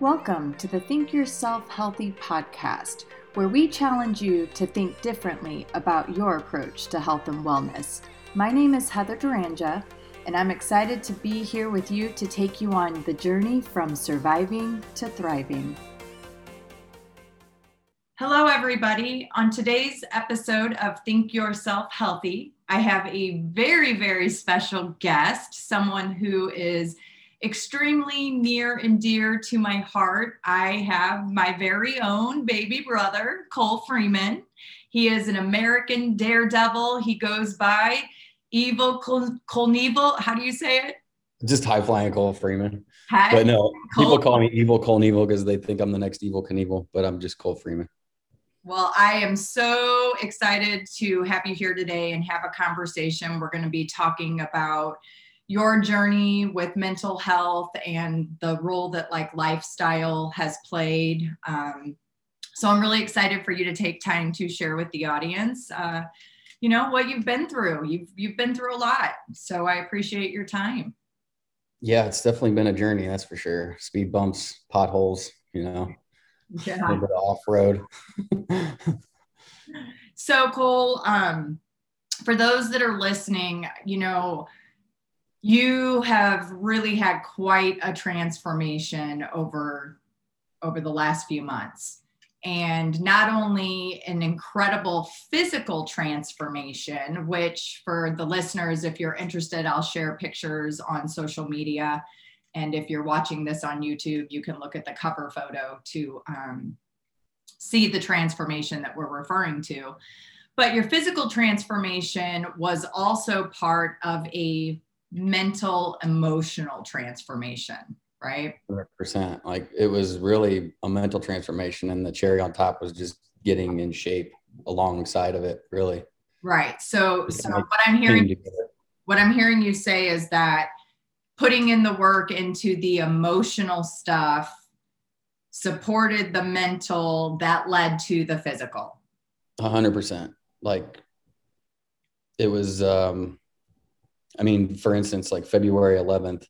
Welcome to the Think Yourself Healthy podcast, where we challenge you to think differently about your approach to health and wellness. My name is Heather Duranja, and I'm excited to be here with you to take you on the journey from surviving to thriving. Hello, everybody. On today's episode of Think Yourself Healthy, I have a very, very special guest, someone who is extremely near and dear to my heart. I have my very own baby brother, Cole Freeman. He is an American daredevil. He goes by Evil Col- Colneval. How do you say it? Just high flying Cole Freeman. But no, Cole. people call me Evil Knievel because they think I'm the next Evel Knievel, but I'm just Cole Freeman. Well, I am so excited to have you here today and have a conversation. We're going to be talking about your journey with mental health and the role that like lifestyle has played. Um, so I'm really excited for you to take time to share with the audience, uh, you know, what you've been through. You've you've been through a lot, so I appreciate your time. Yeah, it's definitely been a journey, that's for sure. Speed bumps, potholes, you know, yeah. a little bit off road. so Cole, um, for those that are listening, you know, you have really had quite a transformation over over the last few months. And not only an incredible physical transformation which for the listeners if you're interested i'll share pictures on social media. And if you're watching this on youtube you can look at the cover photo to um, see the transformation that we're referring to. But your physical transformation was also part of a mental emotional transformation right? 100% like it was really a mental transformation and the cherry on top was just getting in shape alongside of it really. Right. So so what i'm hearing what i'm hearing you say is that putting in the work into the emotional stuff supported the mental that led to the physical. 100% like it was um I mean, for instance, like February 11th,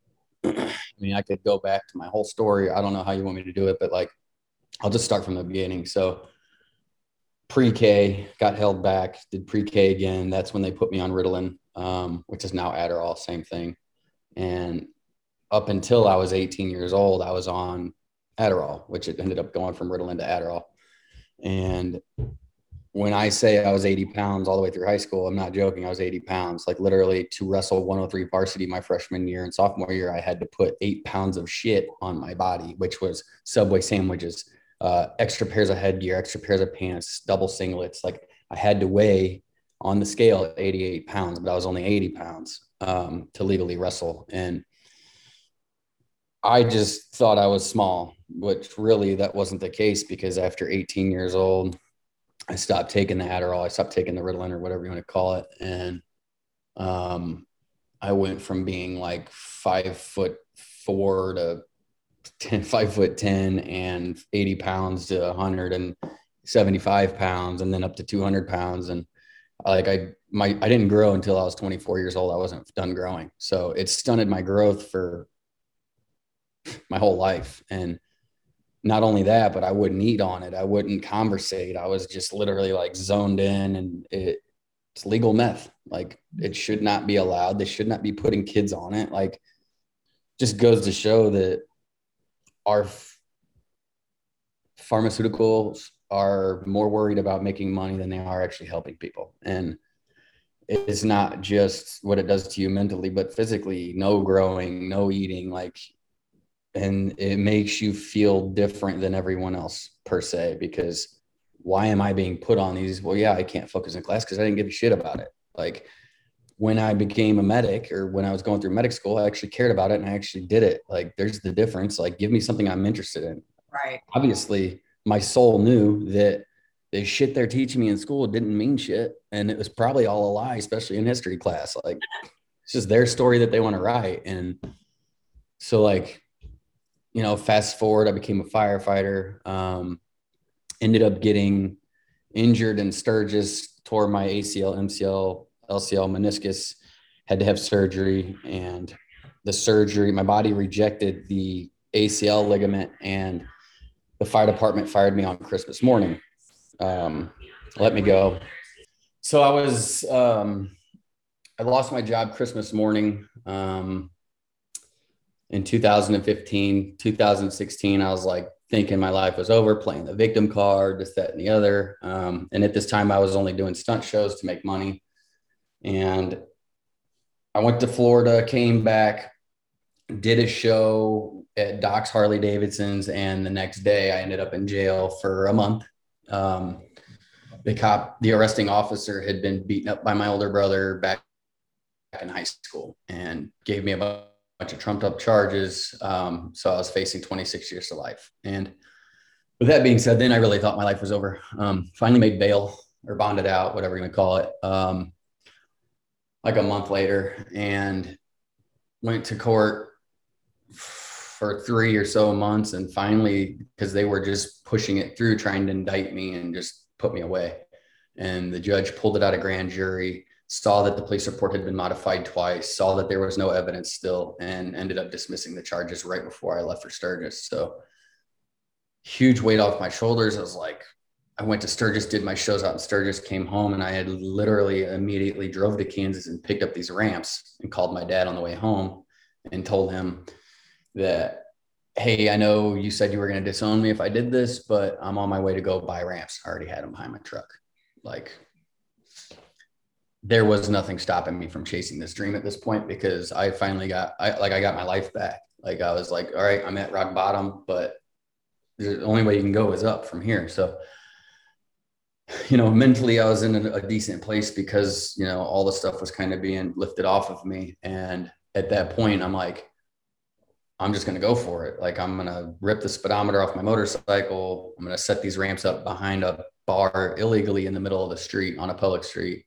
I mean, I could go back to my whole story. I don't know how you want me to do it, but like, I'll just start from the beginning. So, pre K got held back, did pre K again. That's when they put me on Ritalin, um, which is now Adderall, same thing. And up until I was 18 years old, I was on Adderall, which it ended up going from Ritalin to Adderall. And when I say I was 80 pounds all the way through high school, I'm not joking. I was 80 pounds. Like literally to wrestle 103 varsity my freshman year and sophomore year, I had to put eight pounds of shit on my body, which was Subway sandwiches, uh, extra pairs of headgear, extra pairs of pants, double singlets. Like I had to weigh on the scale 88 pounds, but I was only 80 pounds um, to legally wrestle. And I just thought I was small, which really that wasn't the case because after 18 years old, I stopped taking the Adderall. I stopped taking the Ritalin or whatever you want to call it. And um, I went from being like five foot four to 10, five foot 10 and 80 pounds to 175 pounds and then up to 200 pounds. And like I, my, I didn't grow until I was 24 years old. I wasn't done growing. So it stunted my growth for my whole life. And not only that, but I wouldn't eat on it. I wouldn't conversate. I was just literally like zoned in and it, it's legal meth. Like it should not be allowed. They should not be putting kids on it. Like just goes to show that our f- pharmaceuticals are more worried about making money than they are actually helping people. And it's not just what it does to you mentally, but physically, no growing, no eating. Like and it makes you feel different than everyone else per se because why am i being put on these? Well yeah i can't focus in class because i didn't give a shit about it. Like when i became a medic or when i was going through medic school i actually cared about it and i actually did it. Like there's the difference. Like give me something i'm interested in. Right. Obviously my soul knew that the shit they're teaching me in school didn't mean shit and it was probably all a lie especially in history class. Like it's just their story that they want to write and so like you know, fast forward, I became a firefighter. Um, ended up getting injured in Sturgis, tore my ACL, MCL, LCL, meniscus, had to have surgery. And the surgery, my body rejected the ACL ligament, and the fire department fired me on Christmas morning. Um, let me go. So I was, um, I lost my job Christmas morning um, in 2015. 2016, I was like thinking my life was over, playing the victim card, this, that, and the other. Um, and at this time, I was only doing stunt shows to make money. And I went to Florida, came back, did a show at Doc's Harley Davidson's, and the next day I ended up in jail for a month. Um, the cop, the arresting officer, had been beaten up by my older brother back in high school and gave me a bunch of trumped up charges. Um, so I was facing 26 years to life. And with that being said, then I really thought my life was over. Um, finally made bail or bonded out, whatever you're going to call it, um, like a month later, and went to court for three or so months. And finally, because they were just pushing it through, trying to indict me and just put me away. And the judge pulled it out of grand jury, saw that the police report had been modified twice, saw that there was no evidence still, and ended up dismissing the charges right before I left for Sturgis. So huge weight off my shoulders. I was like, I went to Sturgis, did my shows out in Sturgis, came home, and I had literally immediately drove to Kansas and picked up these ramps and called my dad on the way home and told him that hey, I know you said you were going to disown me if I did this, but I'm on my way to go buy ramps. I already had them behind my truck. Like there was nothing stopping me from chasing this dream at this point because I finally got, I like, I got my life back. Like I was like, all right, I'm at rock bottom, but the only way you can go is up from here. So, you know, mentally I was in a, a decent place because, you know, all the stuff was kind of being lifted off of me. And at that point, I'm like, I'm just going to go for it. Like I'm going to rip the speedometer off my motorcycle. I'm going to set these ramps up behind a bar illegally in the middle of the street on a public street.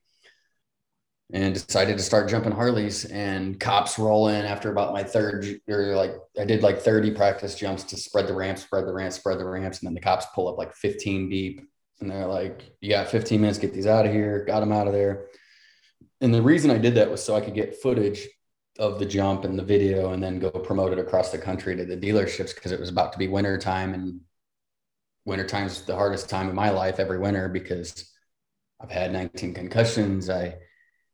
And decided to start jumping Harleys and cops roll in after about my third or like I did like 30 practice jumps to spread the ramps, spread the ramps, spread the ramps. And then the cops pull up like 15 deep and they're like, you got 15 minutes, get these out of here. Got them out of there. And the reason I did that was so I could get footage of the jump and the video and then go promote it across the country to the dealerships because it was about to be winter time and winter time's the hardest time of my life every winter because I've had 19 concussions. I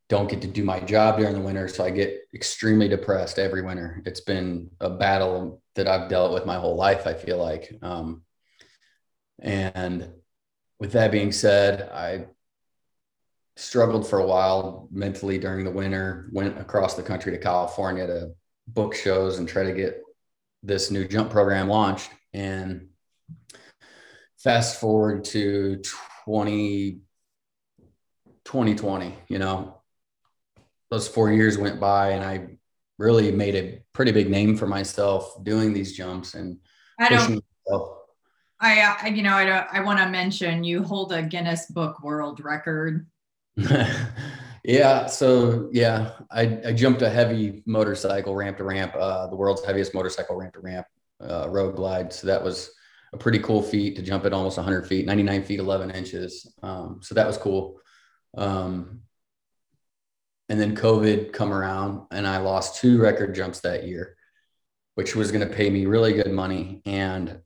don't get to do my job during the winter. So I get extremely depressed every winter. It's been a battle that I've dealt with my whole life, I feel like. Um, and with that being said, I struggled for a while mentally during the winter, went across the country to California to book shows and try to get this new jump program launched. And fast forward to 20, 2020, you know, those four years went by and I really made a pretty big name for myself doing these jumps and I don't, myself. I, I, you know, I don't, I want to mention you hold a Guinness Book World Record yeah. So yeah, I, I jumped a heavy motorcycle ramp to ramp, uh, the world's heaviest motorcycle ramp to ramp, uh, road glide. So that was a pretty cool feat to jump at almost 100 feet, 99 feet, 11 inches. Um, so that was cool. Um, and then COVID come around, and I lost two record jumps that year, which was going to pay me really good money. And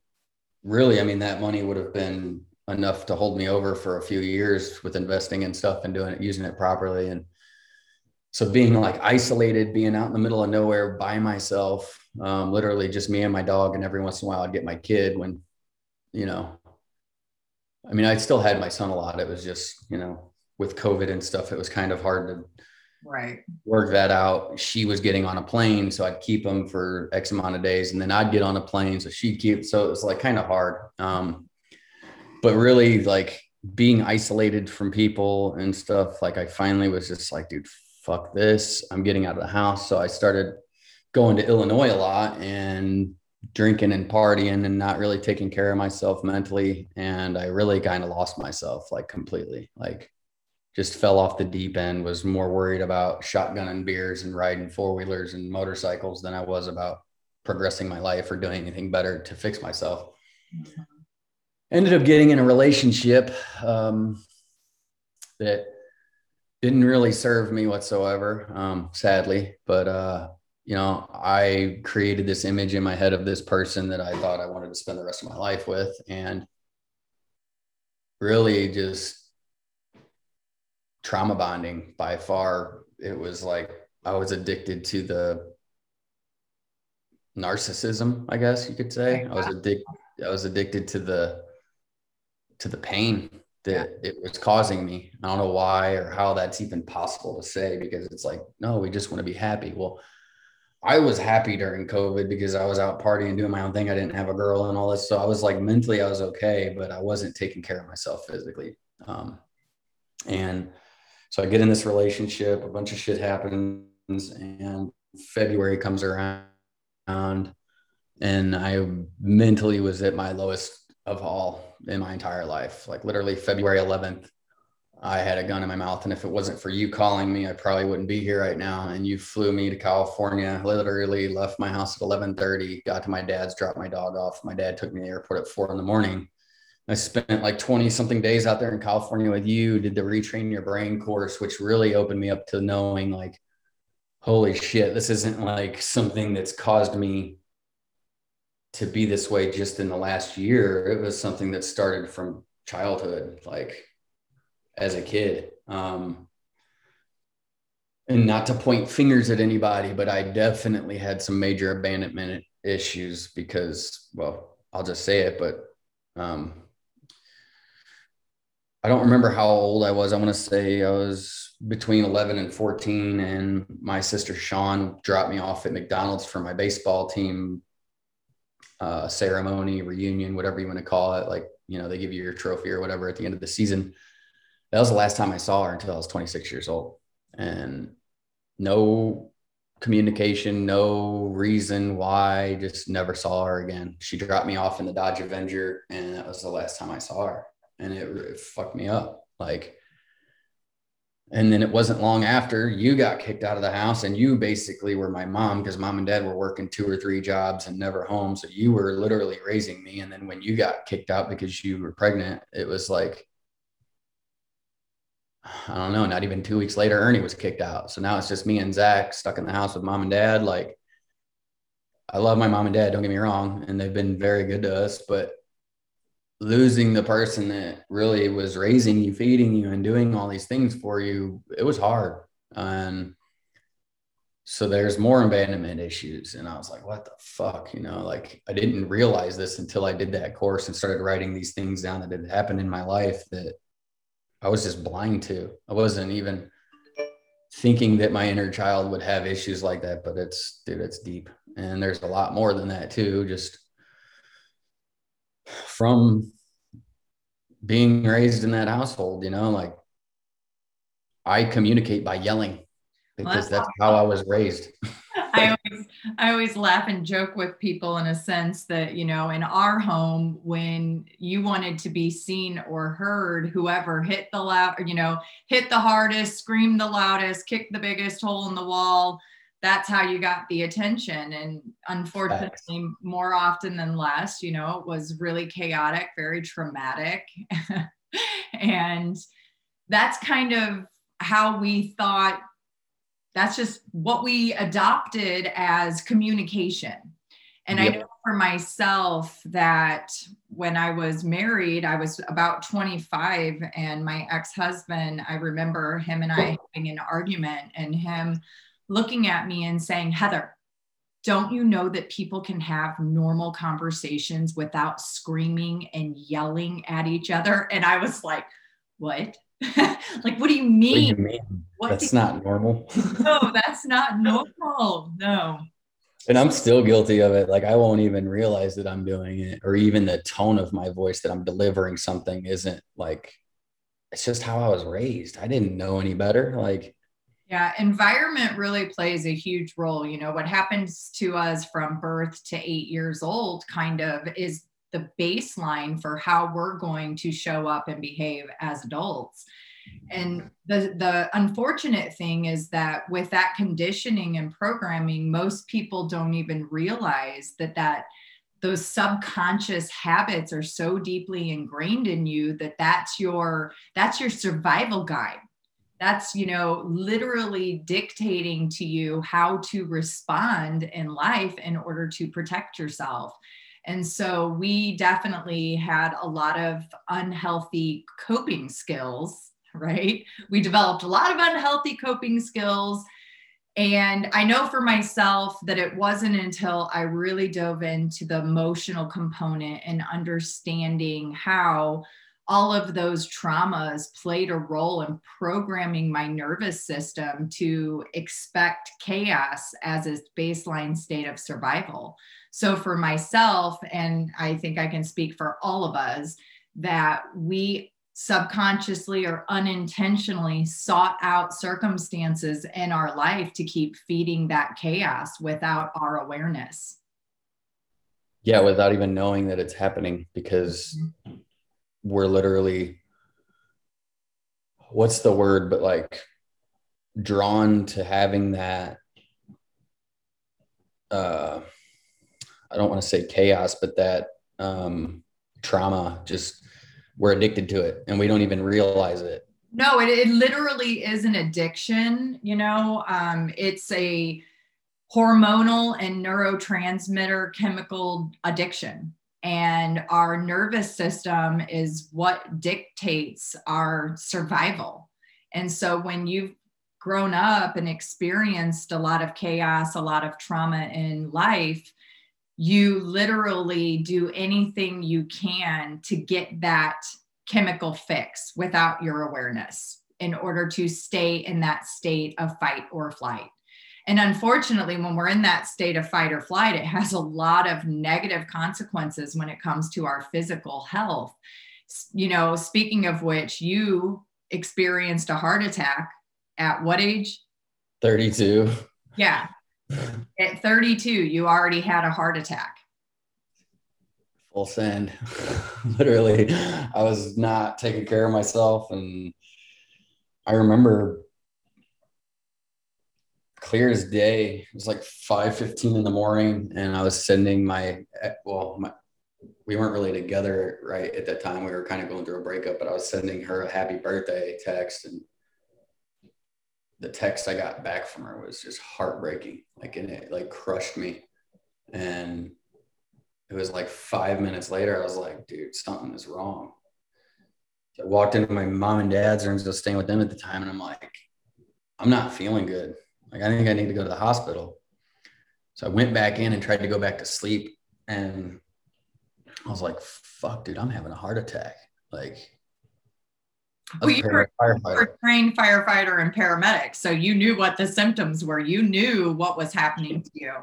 really, I mean, that money would have been enough to hold me over for a few years with investing and stuff and doing it, using it properly. And so being like isolated, being out in the middle of nowhere by myself, um, literally just me and my dog. And every once in a while I'd get my kid when, you know, I mean, I still had my son a lot. It was just, you know, with COVID and stuff, it was kind of hard to right work that out. She was getting on a plane, so I'd keep them for X amount of days, and then I'd get on a plane, so she'd keep. So it was like kind of hard. Um, but really like being isolated from people and stuff like i finally was just like dude fuck this i'm getting out of the house so i started going to illinois a lot and drinking and partying and not really taking care of myself mentally and i really kind of lost myself like completely like just fell off the deep end was more worried about shotgun and beers and riding four-wheelers and motorcycles than i was about progressing my life or doing anything better to fix myself mm-hmm ended up getting in a relationship um, that didn't really serve me whatsoever, um, sadly. But uh, you know, I created this image in my head of this person that I thought I wanted to spend the rest of my life with. And really just trauma bonding by far. It was like I was addicted to the narcissism, I guess you could say. I was addicted I was addicted to the to the pain that it was causing me. I don't know why or how that's even possible to say because it's like, no, we just want to be happy. Well, I was happy during COVID because I was out partying, doing my own thing. I didn't have a girl and all this. So I was like mentally, I was okay, but I wasn't taking care of myself physically. Um, and so I get in this relationship, a bunch of shit happens, and February comes around, and I mentally was at my lowest of all in my entire life. Like literally February 11th, I had a gun in my mouth. And if it wasn't for you calling me, I probably wouldn't be here right now. And you flew me to California, literally left my house at 1130, got to my dad's, dropped my dog off. My dad took me to the airport at four in the morning. I spent like 20 something days out there in California with you, did the retrain your brain course, which really opened me up to knowing like, holy shit, this isn't like something that's caused me to be this way just in the last year. It was something that started from childhood. Like as a kid. Um, and not to point fingers at anybody, but I definitely had some major abandonment issues because, well, I'll just say it, but um, I don't remember how old I was. I want to say I was between 11 and 14, and my sister Sean dropped me off at McDonald's for my baseball team uh, ceremony, reunion, whatever you want to call it. Like, you know, they give you your trophy or whatever at the end of the season that was the last time I saw her until I was 26 years old. And no communication, no reason why, just never saw her again. She dropped me off in the Dodge Avenger, and that was the last time I saw her. And it, it fucked me up. Like, and then it wasn't long after you got kicked out of the house, and you basically were my mom because mom and dad were working two or three jobs and never home. So you were literally raising me. And then when you got kicked out because you were pregnant, it was like, I don't know, not even two weeks later, Ernie was kicked out. So now it's just me and Zach stuck in the house with mom and dad. Like, I love my mom and dad, don't get me wrong, and they've been very good to us, but losing the person that really was raising you, feeding you, and doing all these things for you, it was hard. And so there's more abandonment issues. And I was like, what the fuck? You know, like I didn't realize this until I did that course and started writing these things down that had happened in my life that I was just blind to. I wasn't even thinking that my inner child would have issues like that, but it's dude, it's deep. And there's a lot more than that too. Just from being raised in that household, you know, like I communicate by yelling because that's how I was raised. I always I always laugh and joke with people in a sense that, you know, in our home, when you wanted to be seen or heard, whoever hit the loud, you know, hit the hardest, scream the loudest, kick the biggest hole in the wall, that's how you got the attention. And unfortunately, Thanks. more often than less, you know, it was really chaotic, very traumatic. and that's kind of how we thought that's just what we adopted as communication. And yep. I know for myself that when I was married, I was about 25, and my ex husband, I remember him and I having an argument, and him looking at me and saying, Heather, don't you know that people can have normal conversations without screaming and yelling at each other? And I was like, what? like, what do you mean? What do you mean? What that's not you- normal. no, that's not normal. No. And I'm still guilty of it. Like I won't even realize that I'm doing it, or even the tone of my voice that I'm delivering something isn't like it's just how I was raised. I didn't know any better. Like yeah, environment really plays a huge role. You know, what happens to us from birth to eight years old kind of is the baseline for how we're going to show up and behave as adults. And the the unfortunate thing is that with that conditioning and programming most people don't even realize that that those subconscious habits are so deeply ingrained in you that that's your that's your survival guide that's you know literally dictating to you how to respond in life in order to protect yourself. And so we definitely had a lot of unhealthy coping skills right? We developed a lot of unhealthy coping skills. And I know for myself that it wasn't until I really dove into the emotional component and understanding how all of those traumas played a role in programming my nervous system to expect chaos as its baseline state of survival. So, for myself, and I think I can speak for all of us, that we subconsciously or unintentionally sought out circumstances in our life to keep feeding that chaos without our awareness. Yeah, without even knowing that it's happening because mm-hmm. We're literally, what's the word, but like drawn to having that. Uh, I don't want to say chaos, but that um, trauma just we're addicted to it and we don't even realize it no it, it literally is an addiction you know um, it's a hormonal and neurotransmitter chemical addiction and our nervous system is what dictates our survival and so when you've grown up and experienced a lot of chaos a lot of trauma in life you literally do anything you can to get that chemical fix without your awareness in order to stay in that state of fight or flight. And unfortunately, when we're in that state of fight or flight, it has a lot of negative consequences when it comes to our physical health. You know, speaking of which, you experienced a heart attack at what age? 32. Yeah. At 32, you already had a heart attack. Full send. Literally, I was not taking care of myself. And I remember clear as day. It was like 5 15 in the morning. And I was sending my, eh, well, my, we weren't really together right at that time. We were kind of going through a breakup, but I was sending her a happy birthday text. And the text I got back from her was just heartbreaking. Like, and it like crushed me. And it was like five minutes later, I was like, dude, something is wrong. I walked into my mom and dad's rooms, I was staying with them at the time, and I'm like, I'm not feeling good. Like, I think I need to go to the hospital. So I went back in and tried to go back to sleep. And I was like, fuck, dude, I'm having a heart attack. Like, well, you were, a trained firefighter and paramedic, so you knew what the symptoms were. You knew what was happening to you.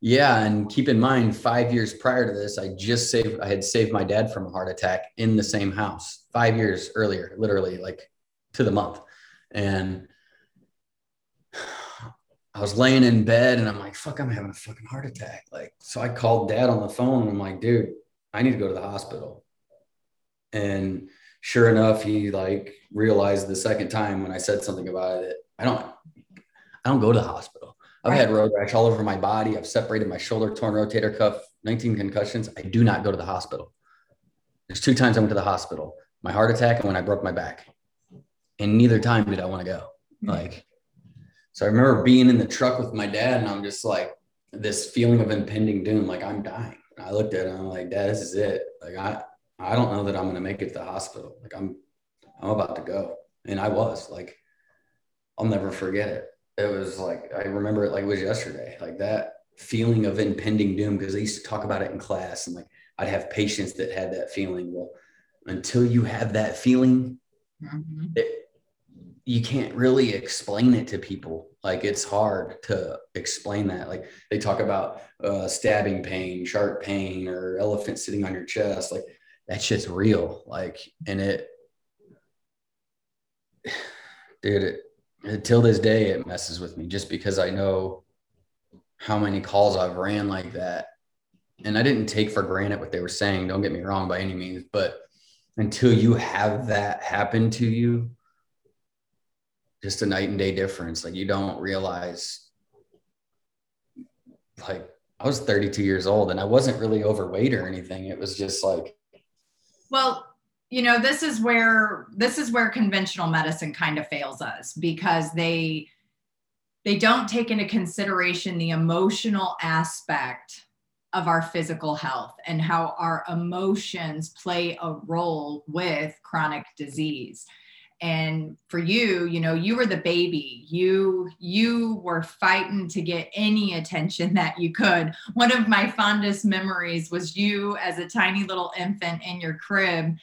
Yeah, and keep in mind, five years prior to this, I just saved. I had saved my dad from a heart attack in the same house. Five years earlier, literally, like to the month, and I was laying in bed, and I'm like, "Fuck, I'm having a fucking heart attack." Like, so I called dad on the phone, and I'm like, "Dude, I need to go to the hospital." And sure enough, he like realized the second time when I said something about it. I don't, I don't go to the hospital. I've right. had road rash all over my body. I've separated my shoulder, torn rotator cuff, 19 concussions. I do not go to the hospital. There's two times I went to the hospital: my heart attack and when I broke my back. And neither time did I want to go. Mm-hmm. Like, so I remember being in the truck with my dad, and I'm just like this feeling of impending doom, like I'm dying. And I looked at him, I'm like, Dad, this is it. Like I, I don't know that I'm going to make it to the hospital. Like I'm, I'm about to go. And I was like, I'll never forget it. It was like, I remember it like it was yesterday, like that feeling of impending doom. Cause I used to talk about it in class and like, I'd have patients that had that feeling. Well, until you have that feeling, mm-hmm. it, you can't really explain it to people. Like it's hard to explain that. Like they talk about uh, stabbing pain, sharp pain, or elephant sitting on your chest. Like that shit's real. Like, and it, dude, it, until this day, it messes with me just because I know how many calls I've ran like that. And I didn't take for granted what they were saying. Don't get me wrong by any means, but until you have that happen to you, just a night and day difference. Like you don't realize, like I was 32 years old and I wasn't really overweight or anything. It was just like well, you know this is where this is where conventional medicine kind of fails us because they they don't take into consideration the emotional aspect of our physical health and how our emotions play a role with chronic disease and for you you know you were the baby you you were fighting to get any attention that you could one of my fondest memories was you as a tiny little infant in your crib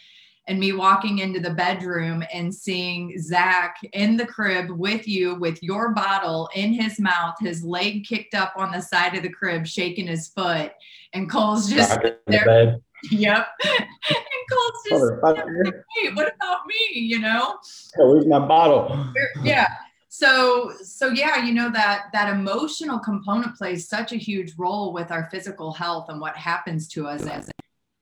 and me walking into the bedroom and seeing Zach in the crib with you with your bottle in his mouth, his leg kicked up on the side of the crib, shaking his foot, and Cole's just there. Yep. And Cole's just like, hey, what about me? You know? where's my bottle? Yeah. So so yeah, you know that that emotional component plays such a huge role with our physical health and what happens to us as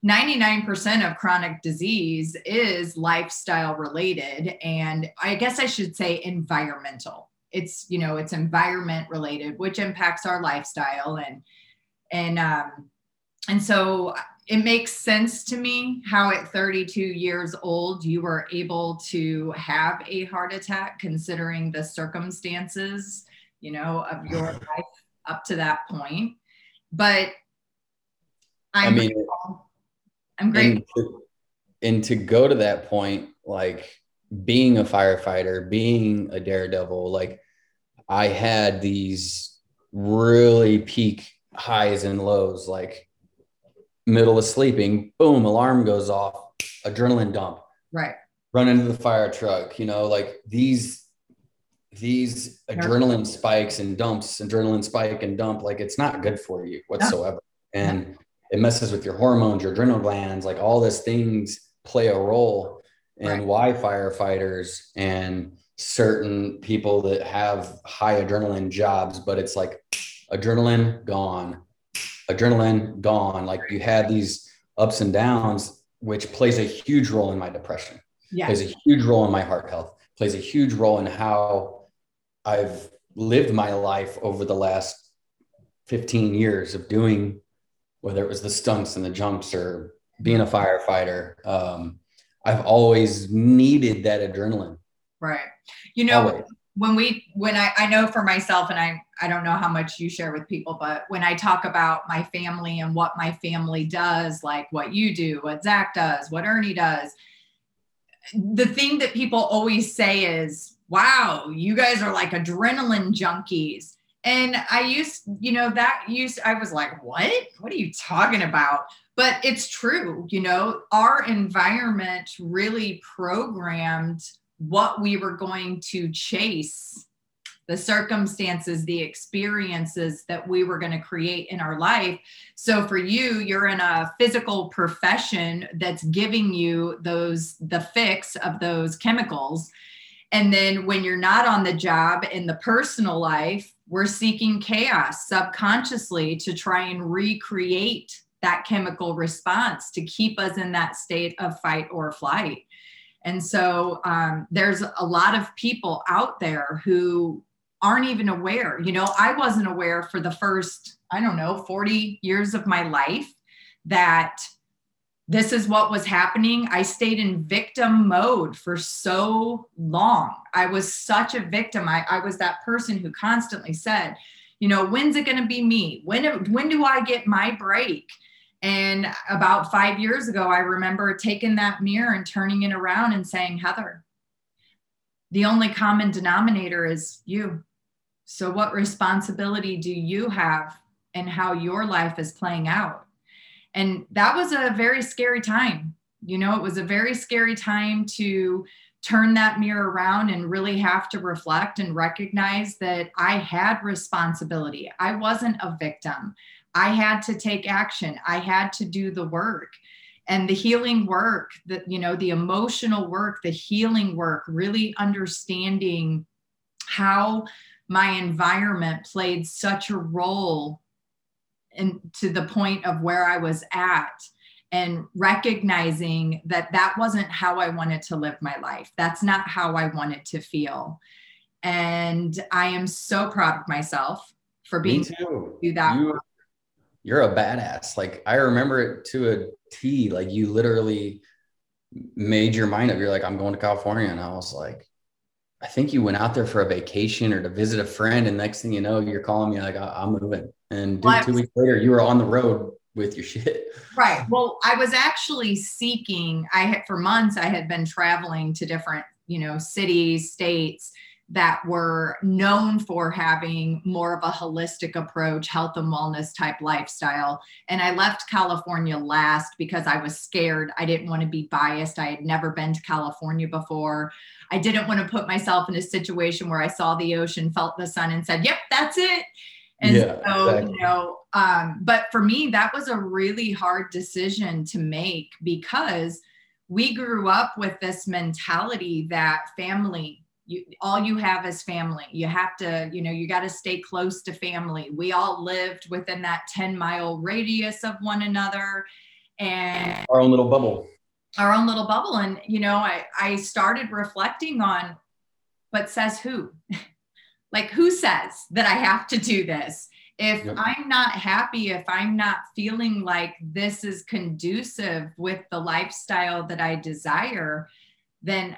99% of chronic disease is lifestyle related and i guess i should say environmental it's you know it's environment related which impacts our lifestyle and and um and so it makes sense to me how at 32 years old you were able to have a heart attack considering the circumstances you know of your life up to that point but I'm, i mean I'm great. And and to go to that point, like being a firefighter, being a daredevil, like I had these really peak highs and lows, like middle of sleeping, boom, alarm goes off, adrenaline dump. Right. Run into the fire truck, you know, like these these adrenaline spikes and dumps, adrenaline spike and dump, like it's not good for you whatsoever. And it messes with your hormones, your adrenal glands, like all these things play a role in right. why firefighters and certain people that have high adrenaline jobs, but it's like adrenaline gone, adrenaline gone. Like you had these ups and downs, which plays a huge role in my depression. Yeah. Plays a huge role in my heart health, plays a huge role in how I've lived my life over the last 15 years of doing whether it was the stunts and the jumps or being a firefighter. Um, I've always needed that adrenaline. Right. You know, always. When we, when I, I know for myself, and I, I don't know how much you share with people, but when I talk about my family and what my family does, like what you do, what Zach does, what Ernie does, the thing that people always say is, wow, you guys are like adrenaline junkies. And I used, you know, that used, I was like, what? What are you talking about? But it's true, you know, our environment really programmed what we were going to chase, the circumstances, the experiences that we were going to create in our life. So for you, you're in a physical profession that's giving you those, the fix of those chemicals. And then when you're not on the job in the personal life, we're seeking chaos subconsciously to try and recreate that chemical response to keep us in that state of fight or flight. And so um, there's a lot of people out there who aren't even aware. You know, I wasn't aware for the first, I don't know, 40 years of my life that this is what was happening. I stayed in victim mode for so long. I was such a victim. I, I was that person who constantly said, you know, when's it going to be me? When, when do I get my break? And about five years ago, I remember taking that mirror and turning it around and saying, Heather, the only common denominator is you. So, what responsibility do you have in how your life is playing out? And that was a very scary time. You know, it was a very scary time to turn that mirror around and really have to reflect and recognize that I had responsibility. I wasn't a victim. I had to take action. I had to do the work. And the healing work, that you know, the emotional work, the healing work, really understanding how my environment played such a role and to the point of where I was at and recognizing that that wasn't how I wanted to live my life. That's not how I wanted to feel. And I am so proud of myself for being able to do that. You, you're a badass. Like I remember it to a T. Like you literally made your mind up. You're like, I'm going to California. And I was like, I think you went out there for a vacation or to visit a friend. And next thing you know, you're calling me like, I'm moving. And dude, two weeks later, you were on the road with your shit. Right. Well, I was actually seeking, I had for months, I had been traveling to different, you know, cities, states that were known for having more of a holistic approach, health and wellness type lifestyle. And I left California last because I was scared. I didn't want to be biased. I had never been to California before. I didn't want to put myself in a situation where I saw the ocean, felt the sun, and said, Yep, that's it. And yeah, so, exactly. you know, um, but for me, that was a really hard decision to make because we grew up with this mentality that family you all you have is family. You have to you know you got to stay close to family. We all lived within that 10 mile radius of one another and our own little bubble. Our own little bubble. And you know i i started reflecting on but says who? Like who says that i have to do this? If yep. i'm not happy if i'm not feeling like this is conducive with the lifestyle that i desire then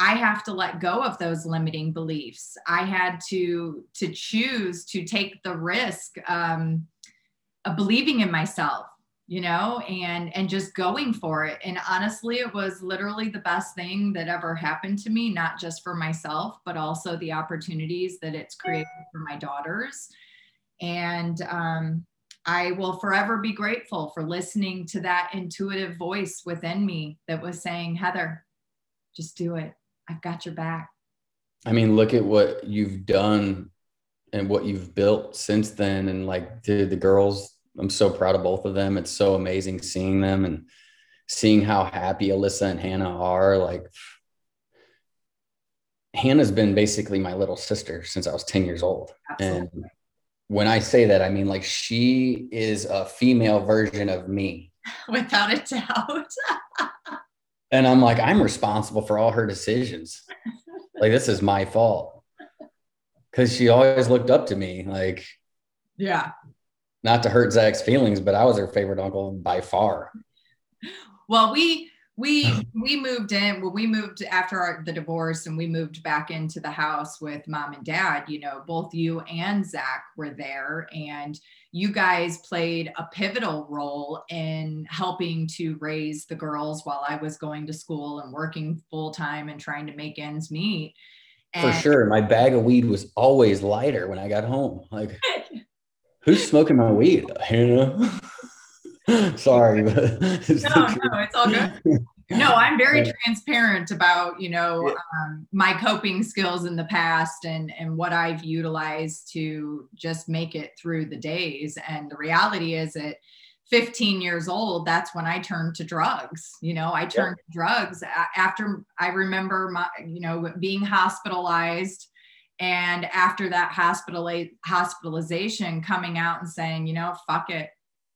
I have to let go of those limiting beliefs. I had to to choose to take the risk um, of believing in myself, you know, and and just going for it. And honestly, it was literally the best thing that ever happened to me, not just for myself, but also the opportunities that it's created for my daughters. And um, I will forever be grateful for listening to that intuitive voice within me that was saying, Heather, just do it I've got your back. I mean, look at what you've done and what you've built since then. And like, dude, the girls, I'm so proud of both of them. It's so amazing seeing them and seeing how happy Alyssa and Hannah are. Like, Hannah's been basically my little sister since I was 10 years old. Absolutely. And when I say that, I mean like she is a female version of me. Without a doubt. and I'm like, I'm responsible for all her decisions. like this is my fault. Cause she always looked up to me. Like, yeah. Not to hurt Zach's feelings, but I was her favorite uncle by far. Well, we we uh-huh. we moved in well we moved after our, the divorce and we moved back into the house with mom and dad you know both you and zach were there and you guys played a pivotal role in helping to raise the girls while i was going to school and working full time and trying to make ends meet. And- for sure. My bag of weed was always lighter when i got home. Like who's smoking my weed? Hannah Sorry, but no, no, it's all good. No, I'm very transparent about you know um, my coping skills in the past and and what I've utilized to just make it through the days. And the reality is that 15 years old, that's when I turned to drugs. You know, I turned to drugs after I remember my, you know, being hospitalized. And after that hospital hospitalization, coming out and saying, you know, fuck it,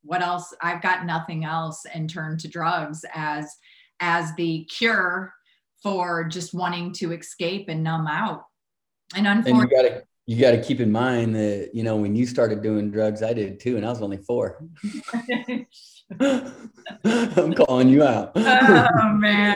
what else i've got nothing else and turn to drugs as as the cure for just wanting to escape and numb out and unfortunately and you gotta you got to keep in mind that you know when you started doing drugs i did too and i was only four i'm calling you out oh man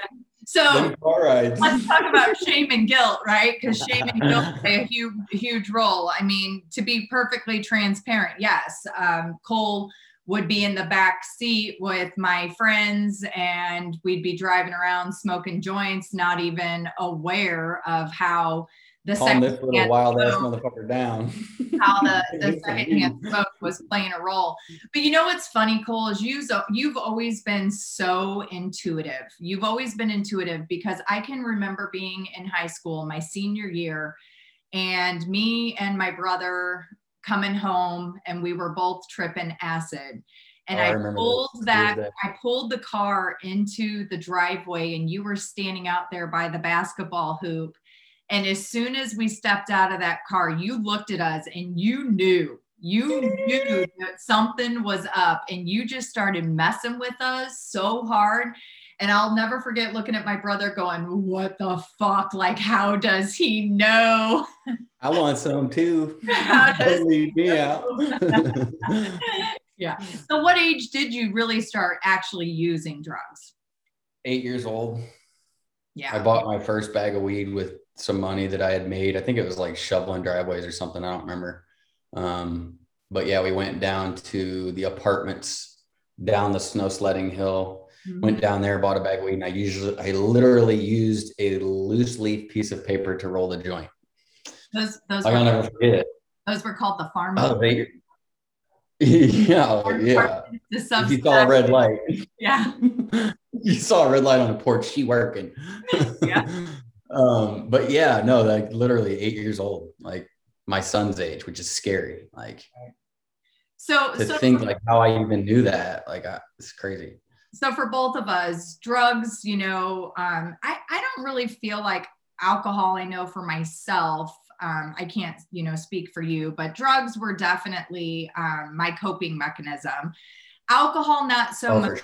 so all right. let's talk about shame and guilt, right? Because shame and guilt play a huge, huge role. I mean, to be perfectly transparent, yes, um, Cole would be in the back seat with my friends and we'd be driving around smoking joints, not even aware of how the Calm this little wild ass motherfucker down. how the, the secondhand smoke was playing a role. But you know what's funny, Cole, is you you've always been so intuitive. You've always been intuitive because I can remember being in high school, my senior year, and me and my brother coming home and we were both tripping acid. And oh, I, I pulled that, that, I pulled the car into the driveway and you were standing out there by the basketball hoop. And as soon as we stepped out of that car, you looked at us and you knew, you knew that something was up and you just started messing with us so hard. And I'll never forget looking at my brother going, What the fuck? Like, how does he know? I want some too. leave me out. yeah. So, what age did you really start actually using drugs? eight years old. Yeah. I bought my first bag of weed with some money that I had made. I think it was like shoveling driveways or something. I don't remember. Um, but yeah, we went down to the apartments down the snow sledding hill. Mhm. Went down there, bought a bag of weed, and I usually I literally used a loose leaf piece of paper to roll the joint. Those those I'll were, never forget it. those were called the farm. Oh, they, yeah, Farm yeah. apartments, The If you saw a red light, Yeah. you saw a red light on the porch. She working. Yeah. um, but yeah, no, like literally eight years old, like my son's age, which is scary. Like So to so think like how I even knew that. Like I, it's crazy. So for both of us drugs you know um, I, I don't really feel like alcohol i know for myself um, i can't you know speak for you but drugs were definitely um, my coping mechanism alcohol not so Oh, much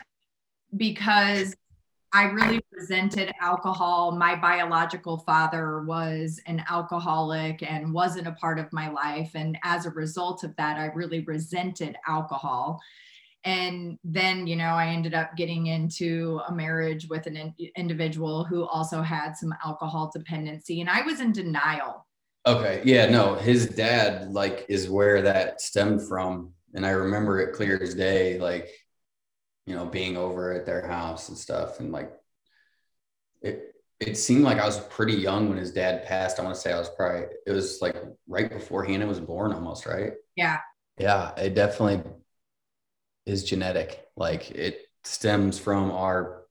because I really resented alcohol. My biological father was an alcoholic and wasn't a part of my life. And as a result of that, I really resented alcohol. And then, you know, I ended up getting into a marriage with an in- individual who also had some alcohol dependency. And I was in denial. Okay. Yeah, no, his dad like is where that stemmed from. And I remember it clear as day, like, you know, being over at their house and stuff. And like it it seemed like I was pretty young when his dad passed. I want to say I was probably it was like right before Hannah was born almost, right? Yeah. Yeah, it definitely is genetic. Like it stems from our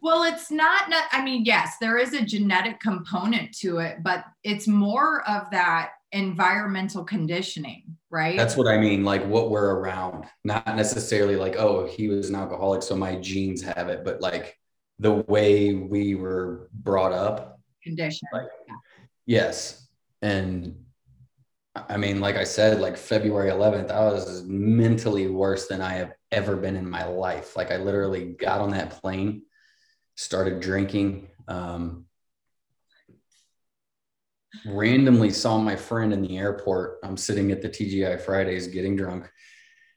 Well, it's not, not, I mean, yes, there is a genetic component to it, but it's more of that environmental conditioning, right? That's what I mean, like what we're around, not necessarily like, oh, he was an alcoholic, so my genes have it, but like the way we were brought up. condition. Like, yes. And I mean, like I said, like February 11th, I was mentally worse than I have ever been in my life. Like I literally got on that plane, started drinking, um, randomly saw my friend in the airport. I'm sitting at the TGI Fridays getting drunk,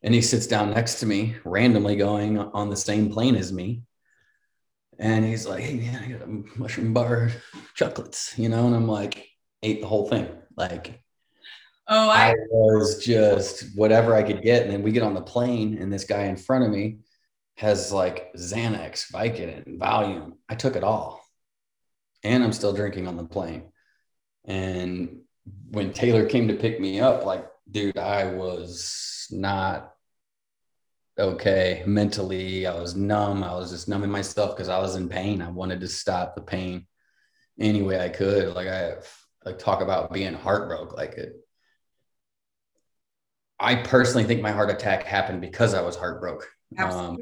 and he sits down next to me, randomly going on the same plane as me. And he's like, "Hey man, I got a mushroom bar, chocolates," you know, and I'm like, ate the whole thing. Like Oh, I I, was just whatever I could get, and then we get on the plane, and this guy in front of me has like Xanax, Vicodin, Valium. I took it all, and I'm still drinking on the plane. And when Taylor came to pick me up, like, dude, I was not okay mentally. I was numb. I was just numbing myself because I was in pain. I wanted to stop the pain any way I could. Like I like talk about being heartbroken. Like it. I personally think my heart attack happened because I was heartbroken. Um,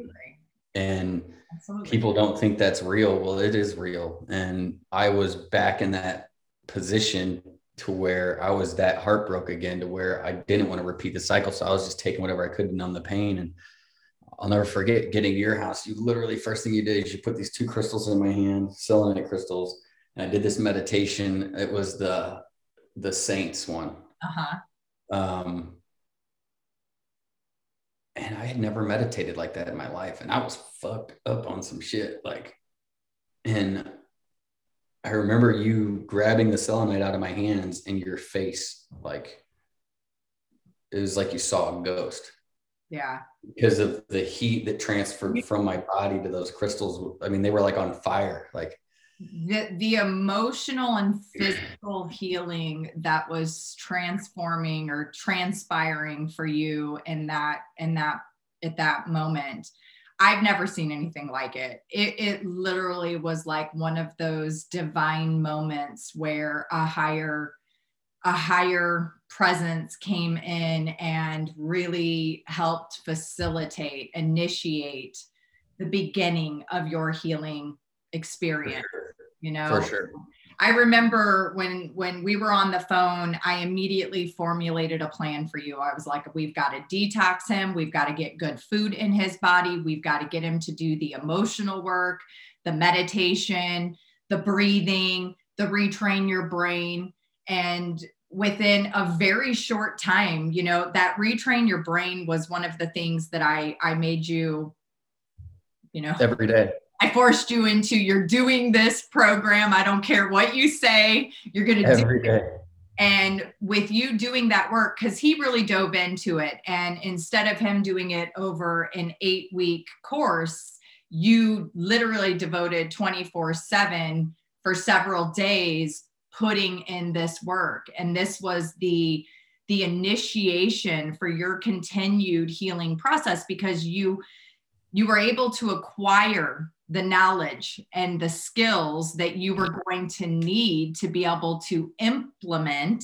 and absolutely. people don't think that's real. Well, it is real. And I was back in that position to where I was that heartbroken again, to where I didn't want to repeat the cycle. So I was just taking whatever I could to numb the pain. And I'll never forget getting to your house. You literally, first thing you did is you put these two crystals in my hand, selenite crystals. And I did this meditation. It was the, the saints one. uh-huh. Um, and I had never meditated like that in my life. And I was fucked up on some shit. Like, and I remember you grabbing the selenite out of my hands and your face, like, it was like you saw a ghost Yeah. because of the heat that transferred from my body to those crystals. I mean, they were like on fire. Like, The, the emotional and physical healing that was transforming or transpiring for you in that in that at that moment I've never seen anything like it. It it literally was like one of those divine moments where a higher a higher presence came in and really helped facilitate, initiate the beginning of your healing experience, you know. for sure. I remember when when we were on the phone, I immediately formulated a plan for you. I was like, we've got to detox him, we've got to get good food in his body, we've got to get him to do the emotional work, the meditation, the breathing, the retrain your brain and within a very short time, you know, that retrain your brain was one of the things that I I made you you know Every day. I forced you into you're doing this program. I don't care what you say. You're going to do Every day. and with you doing that work, because he really dove into it, and instead of him doing it over an eight week course, you literally devoted 24 7 for several days putting in this work. And this was the the initiation for your continued healing process because you you were able to acquire the knowledge and the skills that you were going to need to be able to implement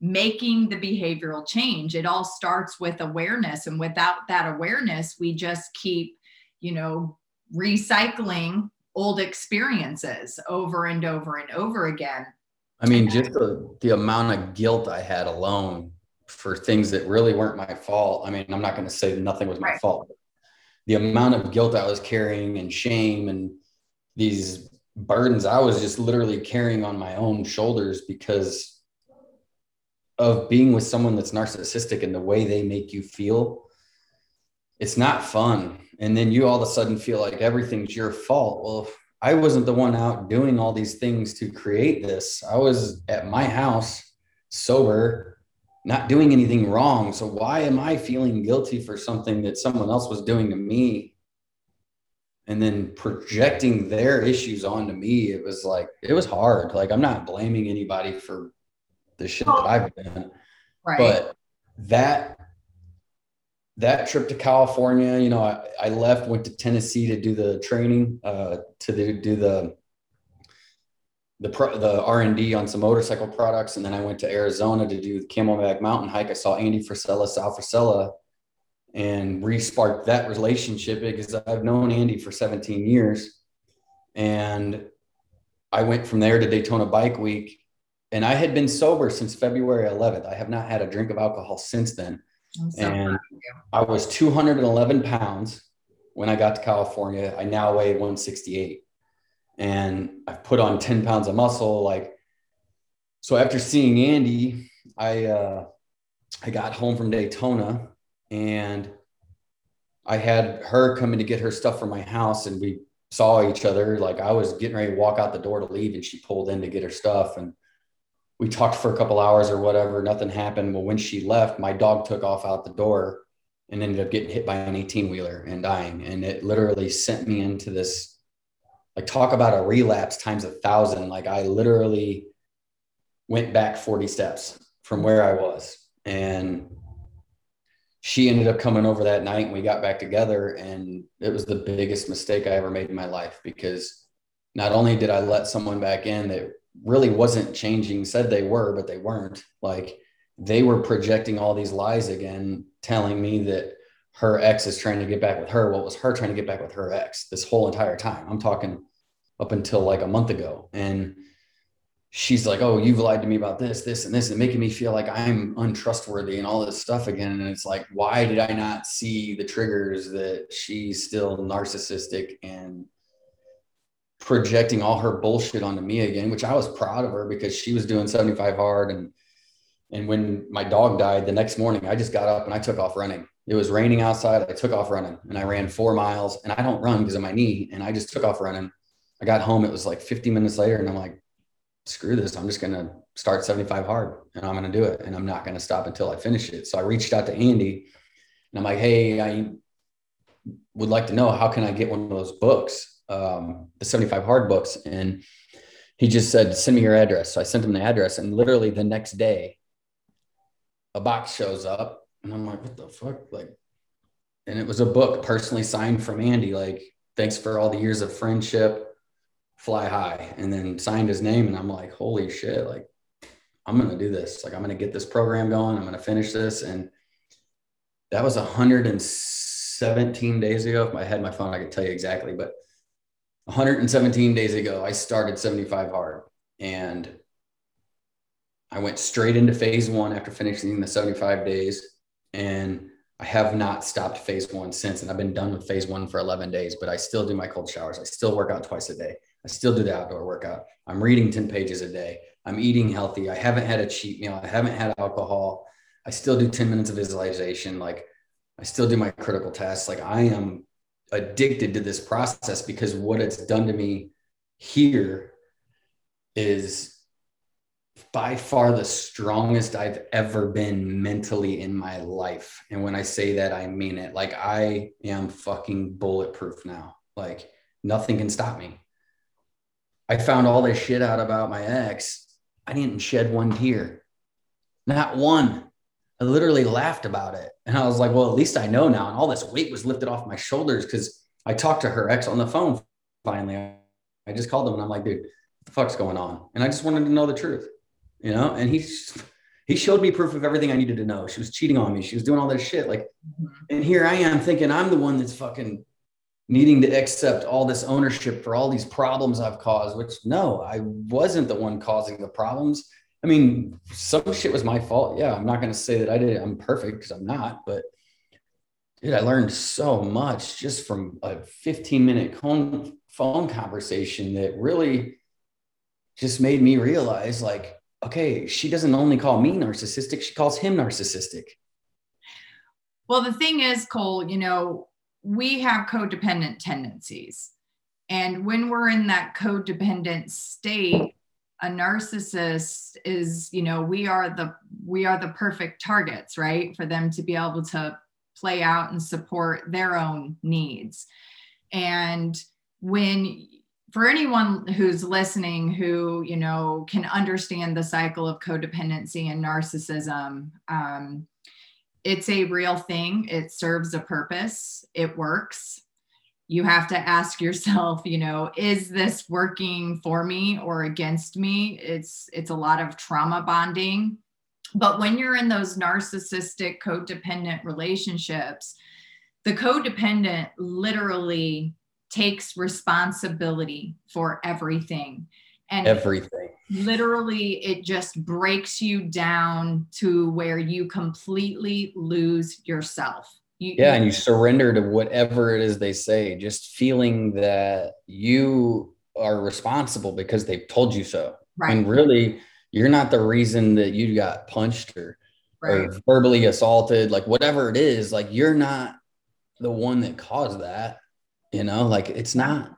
making the behavioral change it all starts with awareness and without that awareness we just keep you know recycling old experiences over and over and over again I mean, just the, the amount of guilt I had alone for things that really weren't my fault. I mean, I'm not going to say nothing was my Right. fault. The amount of guilt I was carrying and shame and these burdens I was just literally carrying on my own shoulders because of being with someone that's narcissistic and the way they make you feel. It's not fun. And then you all of a sudden feel like everything's your fault. Well, I wasn't the one out doing all these things to create this. I was at my house, sober, not doing anything wrong. So why am I feeling guilty for something that someone else was doing to me? And then projecting their issues onto me, it was like, it was hard. Like, I'm not blaming anybody for the shit that I've done right but that that trip to California, you know, I, I left, went to Tennessee to do the training, uh, to do, do the the pro, the R and D on some motorcycle products, and then I went to Arizona to do the Camelback Mountain hike. I saw Andy Frisella, Sal Frisella, and re-sparked that relationship because I've known Andy for 17 years, and I went from there to Daytona Bike Week, and I had been sober since February 11th. I have not had a drink of alcohol since then. So and proud of you. I was 211 pounds when I got to California. I now weigh 168 and I've put on 10 pounds of muscle. Like, so after seeing Andy, I, uh, I got home from Daytona and I had her coming to get her stuff from my house and we saw each other. Like I was getting ready to walk out the door to leave and she pulled in to get her stuff and we talked for a couple hours or whatever. Nothing happened. Well, when she left, my dog took off out the door and ended up getting hit by an 18 wheeler and dying. And it literally sent me into this, like, talk about a relapse times a thousand. Like, I literally went back 40 steps from where I was. And she ended up coming over that night and we got back together. And it was the biggest mistake I ever made in my life because not only did I let someone back in that really wasn't changing, said they were, but they weren't. Like they were projecting all these lies again, telling me that her ex is trying to get back with her. What was her trying to get back with her ex this whole entire time? I'm talking up until like a month ago. And she's like, Oh, you've lied to me about this, this, and this, and making me feel like I'm untrustworthy and all this stuff again. And it's like, why did I not see the triggers that she's still narcissistic and projecting all her bullshit onto me again, which I was proud of her because she was doing 75 hard. And and when my dog died the next morning, I just got up and I took off running. It was raining outside. I took off running and I ran four miles and I don't run because of my knee. And I just took off running. I got home. It was like 50 minutes later and I'm like, screw this. I'm just going to start 75 hard and I'm going to do it. And I'm not going to stop until I finish it. So I reached out to Andy and I'm like, Hey, I would like to know how can I get one of those books, um, the 75 hard books. And he just said, send me your address. So I sent him the address and literally the next day a box shows up and I'm like, what the fuck? Like, and it was a book personally signed from Andy, like, thanks for all the years of friendship, fly high. And then signed his name. And I'm like, holy shit, like, I'm going to do this. Like, I'm going to get this program going. I'm going to finish this. And that was 117 days ago. If I had my phone, I could tell you exactly. But 117 days ago, I started 75 hard. And I went straight into phase one after finishing the 75 days. And I have not stopped phase one since. And I've been done with phase one for 11 days, but I still do my cold showers. I still work out twice a day. I still do the outdoor workout. I'm reading 10 pages a day. I'm eating healthy. I haven't had a cheat meal. I haven't had alcohol. I still do 10 minutes of visualization. Like I still do my critical tasks. Like I am addicted to this process because what it's done to me here is by far the strongest I've ever been mentally in my life. And when I say that, I mean it. Like I am fucking bulletproof now. Like nothing can stop me. I found all this shit out about my ex. I didn't shed one tear. Not one. I literally laughed about it. And I was like, well, at least I know now. And all this weight was lifted off my shoulders because I talked to her ex on the phone finally. I just called him and I'm like, dude, the fuck's going on? And I just wanted to know the truth, you know? And he he showed me proof of everything I needed to know. She was cheating on me. She was doing all this shit. Like, mm-hmm. and here I am thinking I'm the one that's fucking needing to accept all this ownership for all these problems I've caused, which no, I wasn't the one causing the problems. I mean, some shit was my fault. Yeah, I'm not going to say that I did. I'm perfect because I'm not, but dude, I learned so much just from a 15 minute phone phone conversation that really just made me realize like, okay, she doesn't only call me narcissistic, she calls him narcissistic. Well, the thing is, Cole, you know, we have codependent tendencies. And when we're in that codependent state, a narcissist is, you know, we are the we are the perfect targets, right? For them to be able to play out and support their own needs. And when for anyone who's listening who you know can understand the cycle of codependency and narcissism um, it's a real thing. It serves a purpose. It works. You have to ask yourself you know is this working for me or against me? It's it's a lot of trauma bonding. But when you're in those narcissistic codependent relationships the codependent literally takes responsibility for everything. And everything. literally it just breaks you down to where you completely lose yourself. You, yeah and you surrender to whatever it is they say just feeling that you are responsible because they've told you so. Right. and really you're not the reason that you got punched or, right. or verbally assaulted like whatever it is like you're not the one that caused that you know like it's not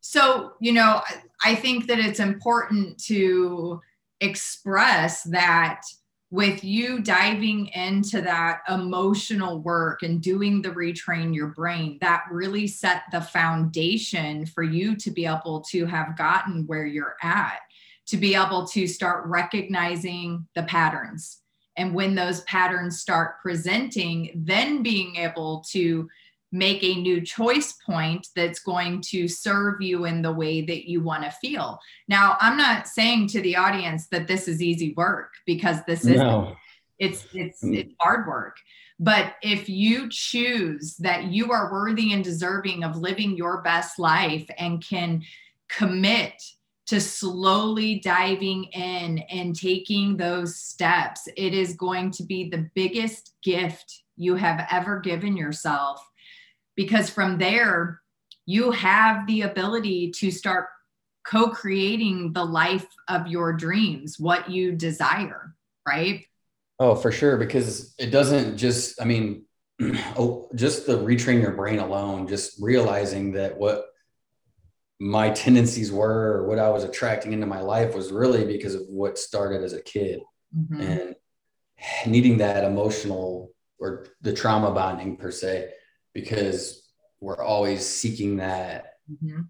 so you know I think that it's important to express that with you diving into that emotional work and doing the retrain your brain, that really set the foundation for you to be able to have gotten where you're at, to be able to start recognizing the patterns. And when those patterns start presenting, then being able to make a new choice point that's going to serve you in the way that you want to feel. Now, I'm not saying to the audience that this is easy work because this is no. it's it's mm. it's hard work. But if you choose that you are worthy and deserving of living your best life and can commit to slowly diving in and taking those steps, it is going to be the biggest gift you have ever given yourself because from there you have the ability to start co-creating the life of your dreams what you desire right oh for sure because it doesn't just i mean oh, just the retrain your brain alone just realizing that what my tendencies were or what i was attracting into my life was really because of what started as a kid mm-hmm. and needing that emotional or the trauma bonding per se because we're always seeking that mm-hmm.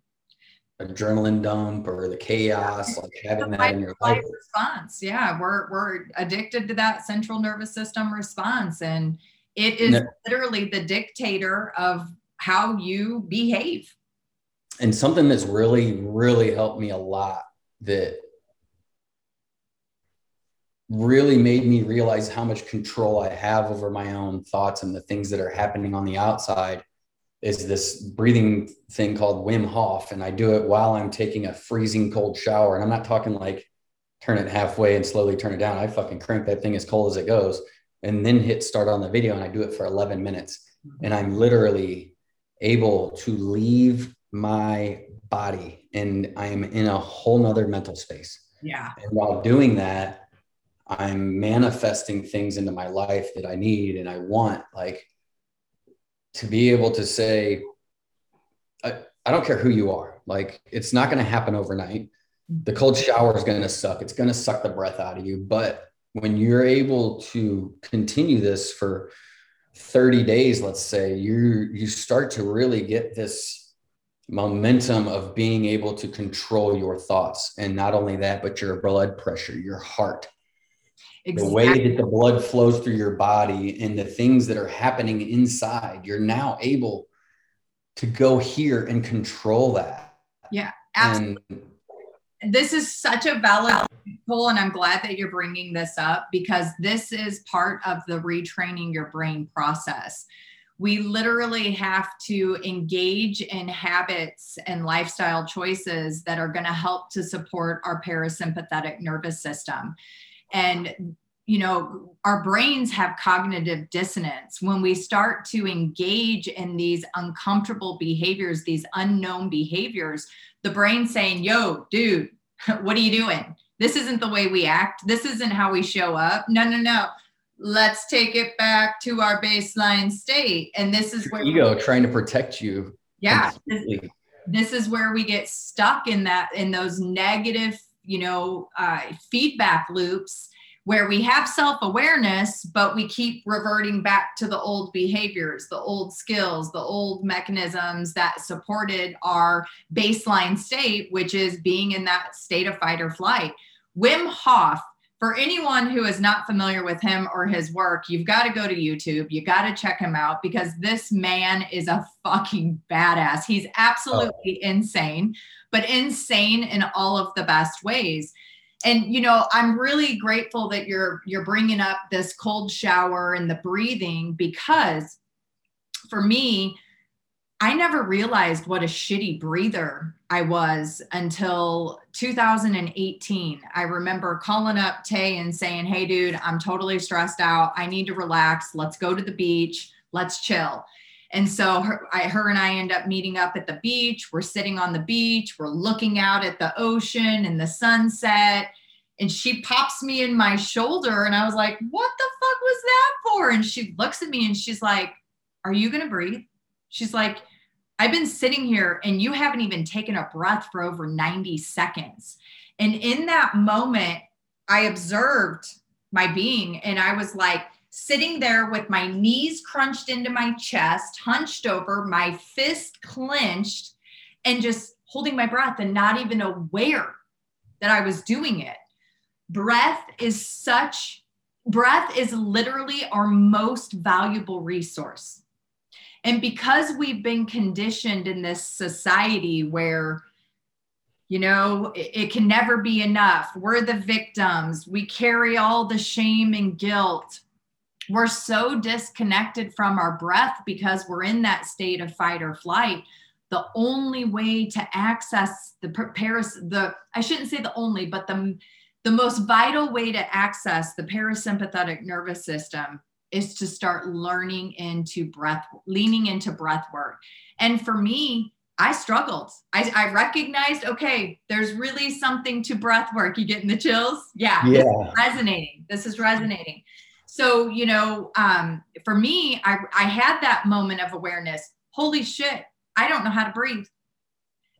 adrenaline dump or the chaos, like having that in your life. Response, yeah, we're we're addicted to that central nervous system response, and it is no. literally the dictator of how you behave. And something that's really, really helped me a lot that really made me realize how much control I have over my own thoughts and the things that are happening on the outside is this breathing thing called Wim Hof. And I do it while I'm taking a freezing cold shower. And I'm not talking like turn it halfway and slowly turn it down. I fucking crank that thing as cold as it goes and then hit start on the video. And I do it for 11 minutes. Mm-hmm. And I'm literally able to leave my body and I'm in a whole nother mental space. Yeah. And while doing that, I'm manifesting things into my life that I need and I want, like to be able to say, I, I don't care who you are, like it's not going to happen overnight. Mm-hmm. The cold shower is going to suck. It's going to suck the breath out of you. But when you're able to continue this for 30 days, let's say, you you start to really get this momentum of being able to control your thoughts. And not only that, but your blood pressure, your heart, Exactly. the way that the blood flows through your body and the things that are happening inside you're now able to go here and control that. Yeah absolutely. And, this is such a valid goal and i'm glad that you're bringing this up because this is part of the retraining your brain process. We literally have to engage in habits and lifestyle choices that are going to help to support our parasympathetic nervous system and you know our brains have cognitive dissonance. When we start to engage in these uncomfortable behaviors these unknown behaviors the brain saying yo dude what are you doing? This isn't the way we act. This isn't how we show up. No no no. Let's take it back to our baseline state. And this is Your where ego trying to protect you yeah this, this, is where we get stuck in that in those negative you know uh, feedback loops where we have self awareness, but we keep reverting back to the old behaviors, the old skills, the old mechanisms that supported our baseline state, which is being in that state of fight or flight. Wim Hof, for anyone who is not familiar with him or his work, you've got to go to YouTube. You got to check him out because this man is a fucking badass. He's absolutely oh. insane, but insane in all of the best ways and you know i'm really grateful that you're you're bringing up this cold shower and the breathing because for me i never realized what a shitty breather i was until 2018 i remember calling up tay and saying hey dude i'm totally stressed out i need to relax let's go to the beach let's chill and so her, I, her and I end up meeting up at the beach. We're sitting on the beach. We're looking out at the ocean and the sunset. And she pops me in my shoulder. And I was like, what the fuck was that for? And she looks at me and she's like, are you going to breathe? She's like, I've been sitting here and you haven't even taken a breath for over 90 seconds. And in that moment, I observed my being and I was like, sitting there with my knees crunched into my chest, hunched over, my fist clenched, and just holding my breath and not even aware that I was doing it. Breath is such, breath is literally our most valuable resource. And because we've been conditioned in this society where you know, it, it, can never be enough. We're the victims. We carry all the shame and guilt we're so disconnected from our breath because we're in that state of fight or flight the only way to access the paras the i shouldn't say the only but the the most vital way to access the parasympathetic nervous system is to start learning into breath leaning into breath work and for me i struggled i, I recognized okay there's really something to breath work you getting the chills yeah yeah this resonating this is resonating so, you know, um, for me, I, I had that moment of awareness. Holy shit, I don't know how to breathe.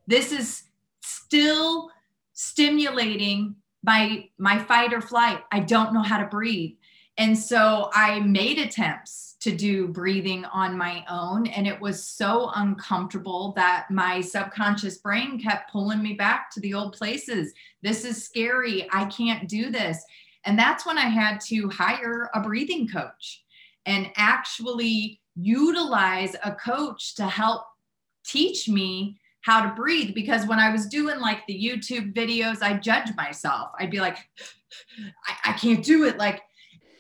This is still stimulating my my fight or flight. I don't know how to breathe. And so I made attempts to do breathing on my own. And it was so uncomfortable that my subconscious brain kept pulling me back to the old places. This is scary. I can't do this. And that's when I had to hire a breathing coach and actually utilize a coach to help teach me how to breathe. Because when I was doing like the YouTube videos, I judge myself. I'd be like, I, I can't do it. Like,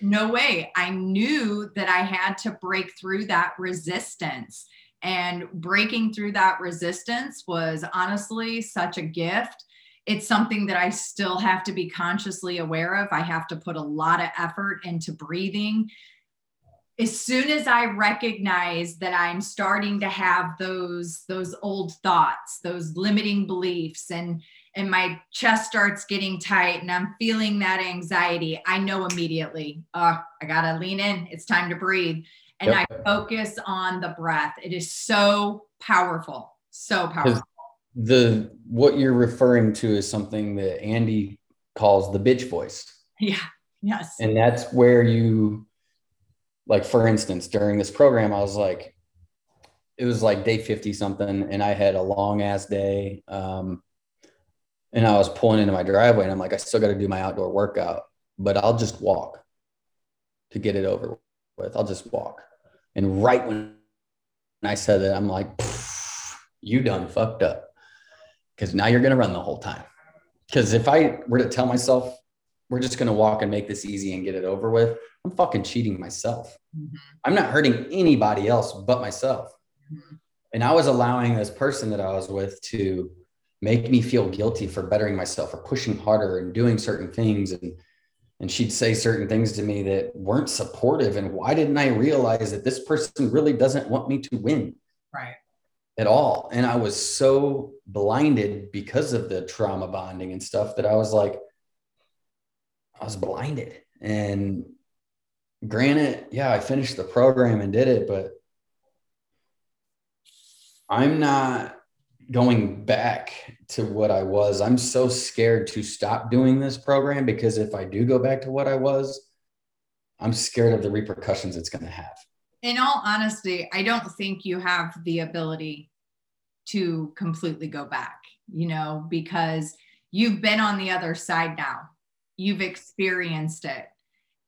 no way. I knew that I had to break through that resistance. And breaking through that resistance was honestly such a gift it's something that I still have to be consciously aware of. I have to put a lot of effort into breathing. As soon as I recognize that I'm starting to have those those old thoughts, those limiting beliefs and and my chest starts getting tight and I'm feeling that anxiety, I know immediately, oh, I got to lean in. It's time to breathe. and Yep. I focus on the breath. It is so powerful. So powerful. The what you're referring to is something that Andy calls the bitch voice. Yeah. Yes. And that's where you like for instance, during this program, I was like, it was like day 50 something, and I had a long ass day. Um, and I was pulling into my driveway and I'm like, I still got to do my outdoor workout, but I'll just walk to get it over with. I'll just walk. And right when I said that, I'm like, you done fucked up. Cause now you're going to run the whole time. Cause if I were to tell myself, we're just going to walk and make this easy and get it over with, I'm fucking cheating myself. Mhm. I'm not hurting anybody else but myself. Mhm. And I was allowing this person that I was with to make me feel guilty for bettering myself or pushing harder and doing certain things. And and she'd say certain things to me that weren't supportive. And why didn't I realize that this person really doesn't want me to win Right. at all? And I was so blinded because of the trauma bonding and stuff that I was like, I was blinded. And granted, yeah, I finished the program and did it, but I'm not going back to what I was. I'm so scared to stop doing this program because if I do go back to what I was, I'm scared of the repercussions it's going to have. In all honesty, I don't think you have the ability to completely go back, you know, because you've been on the other side now. You've experienced it.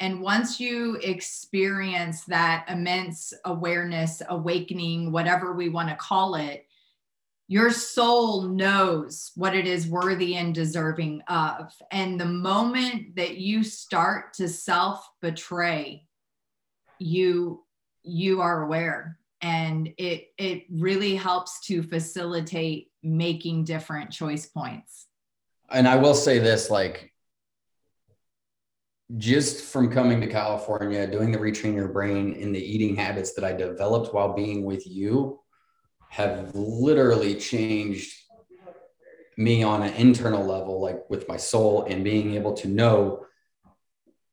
And once you experience that immense awareness, awakening, whatever we want to call it, your soul knows what it is worthy and deserving of. And the moment that you start to self betray, you you are aware and it it really helps to facilitate making different choice points And I will say this like, just from coming to California, doing the retrain your brain and the eating habits that I developed while being with you have literally changed me on an internal level, like with my soul and being able to know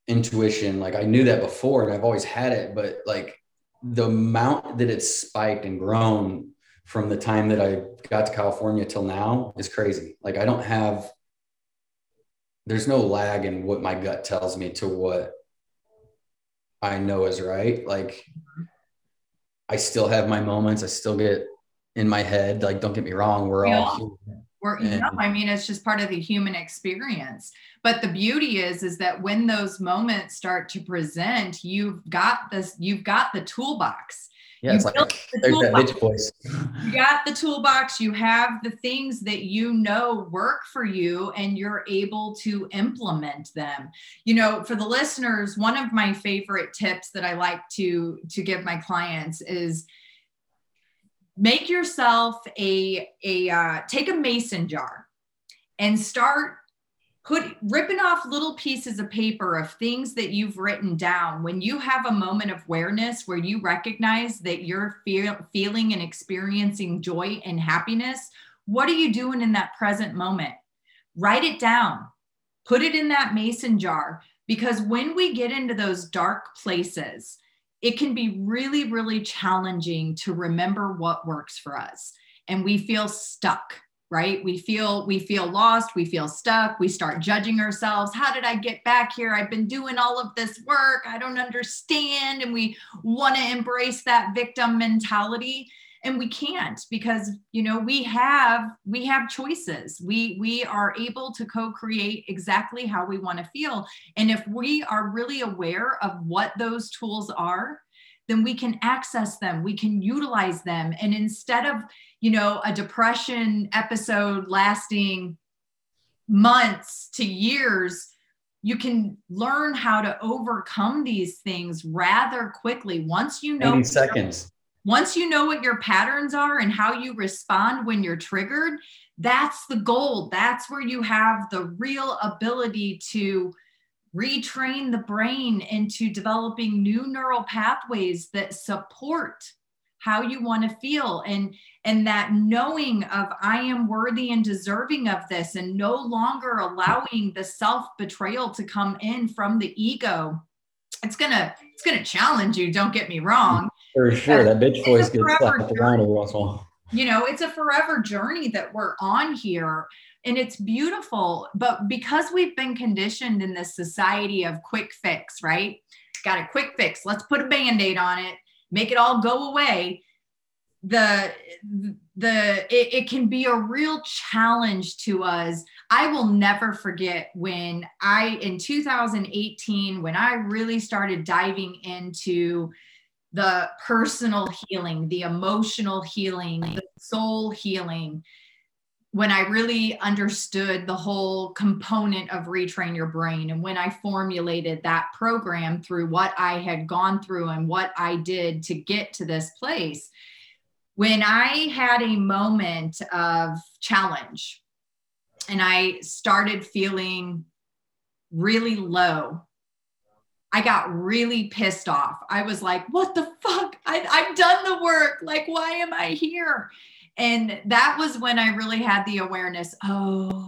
intuition. Like I knew that before and I've always had it, but like the amount that it's spiked and grown from the time that I got to California till now is crazy. Like I don't have there's no lag in what my gut tells me to what I know is right. Like I still have my moments. I still get in my head. Like, don't get me wrong, we're We all all- human. or you And- know i mean it's just part of the human experience but the beauty is is that when those moments start to present you've got this you've got the toolbox Yeah, it's like the there's that bitch voice. you got the toolbox you have the things that you know work for you and you're able to implement them you know for the listeners one of my favorite tips that i like to to give my clients is make yourself a a uh, take a mason jar and start put ripping off little pieces of paper of things that you've written down. When you have a moment of awareness where you recognize that you're feel, feeling and experiencing joy and happiness what are you doing in that present moment? Write it down. Put it in that mason jar because when we get into those dark places it can be really really challenging to remember what works for us. And we feel stuck right? We feel we feel lost we feel stuck we start judging ourselves. How did i get back here? I've been doing all of this work. I don't understand. And we want to embrace that victim mentality and we can't because you know we have we have choices. We we are able to co-create exactly how we want to feel. And if we are really aware of what those tools are then we can access them we can utilize them. And instead of you know a depression episode lasting months to years you can learn how to overcome these things rather quickly. Once you know 90 seconds. Once you know what your patterns are and how you respond when you're triggered, that's the goal. That's where you have the real ability to retrain the brain into developing new neural pathways that support how you want to feel and and that knowing of i am worthy and deserving of this and no longer allowing the self betrayal to come in from the ego it's gonna it's gonna challenge you don't get me wrong For sure. That bitch It's voice gets slapped around every once in a while. you know it's a forever journey that we're on here and it's beautiful but because we've been conditioned in this society of quick fix right got a quick fix let's put a band-aid on it make it all go away the the it, it can be a real challenge to us i will never forget when i in 2018 when i really started diving into the personal healing the emotional healing the soul healing. When I really understood the whole component of retrain your brain and when I formulated that program through what I had gone through and what I did to get to this place, when I had a moment of challenge and I started feeling really low, I got really pissed off. I was like, what the fuck? I, I've done the work. Like, why am I here? And that was when I really had the awareness oh,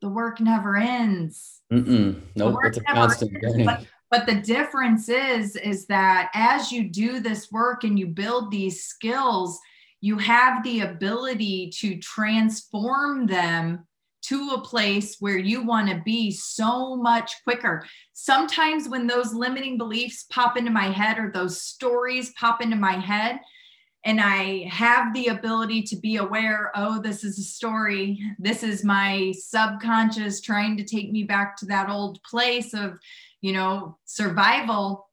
the work never ends. Mm-mm. Nope. It's a constant ends, journey. but- But the difference is, is that as you do this work and you build these skills, you have the ability to transform them to a place where you want to be so much quicker. Sometimes when those limiting beliefs pop into my head or those stories pop into my head, and I have the ability to be aware oh, this is a story. This is my subconscious trying to take me back to that old place of, you know, survival.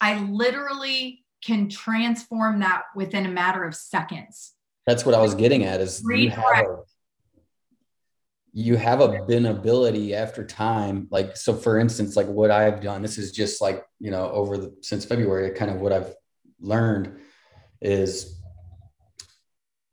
I literally can transform that within a matter of seconds. That's what I was getting at is you have Redirect. a, you have a bin ability after time. Like, so for instance, like what I've done, this is just like, you know, over the, since February, kind of what I've learned is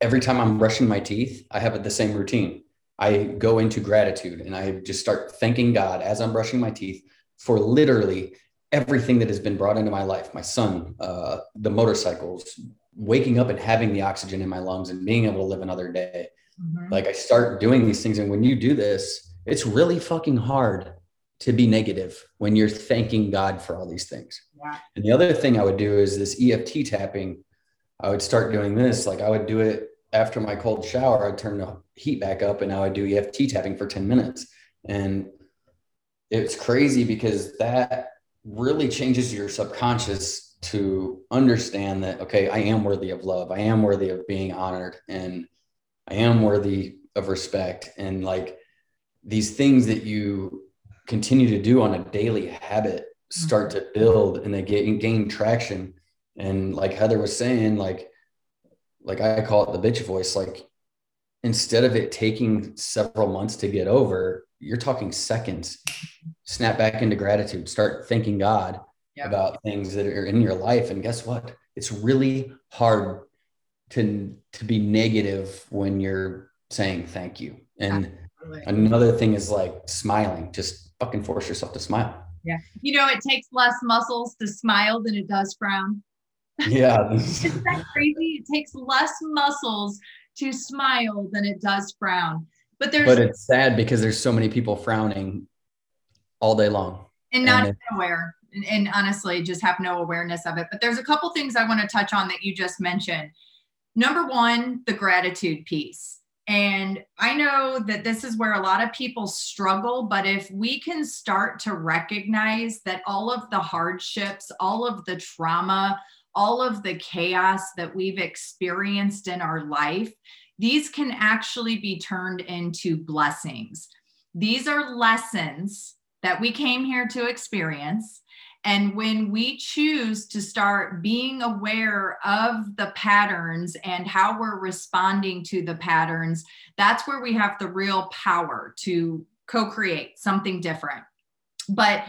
every time I'm brushing my teeth, I have the same routine. I go into gratitude and I just start thanking God as I'm brushing my teeth for literally everything that has been brought into my life my son, uh, the motorcycles, waking up and having the oxygen in my lungs and being able to live another day. Mm-hmm. Like I start doing these things. And when you do this, it's really fucking hard to be negative when you're thanking God for all these things. Yeah. And the other thing I would do is this EFT tapping. I would start doing this. Like I would do it after my cold shower. I'd turn the heat back up and now I would do EFT tapping for 10 minutes. And it's crazy because that really changes your subconscious to understand that, okay, I am worthy of love. I am worthy of being honored and I am worthy of respect. And like these things that you continue to do on a daily habit start to build and they gain, gain traction. And like Heather was saying, like, like I call it the bitch voice, like instead of it taking several months to get over, you're talking seconds. Snap back into gratitude, start thanking God Yep. about things that are in your life. And guess what? It's really hard to to be negative when you're saying thank you. And another thing is like smiling. Just fucking force yourself to smile. Yeah. You know, it takes less muscles to smile than it does frown. Yeah. Isn't that crazy? It takes less muscles to smile than it does frown. But there's but it's sad because there's so many people frowning all day long. and not and aware and, and honestly just have no awareness of it but there's a couple things i want to touch on that you just mentioned number one the gratitude piece and i know that this is where a lot of people struggle but if we can start to recognize that all of the hardships all of the trauma all of the chaos that we've experienced in our life these can actually be turned into blessings these are lessons that we came here to experience. And when we choose to start being aware of the patterns and how we're responding to the patterns, that's where we have the real power to co create something different. But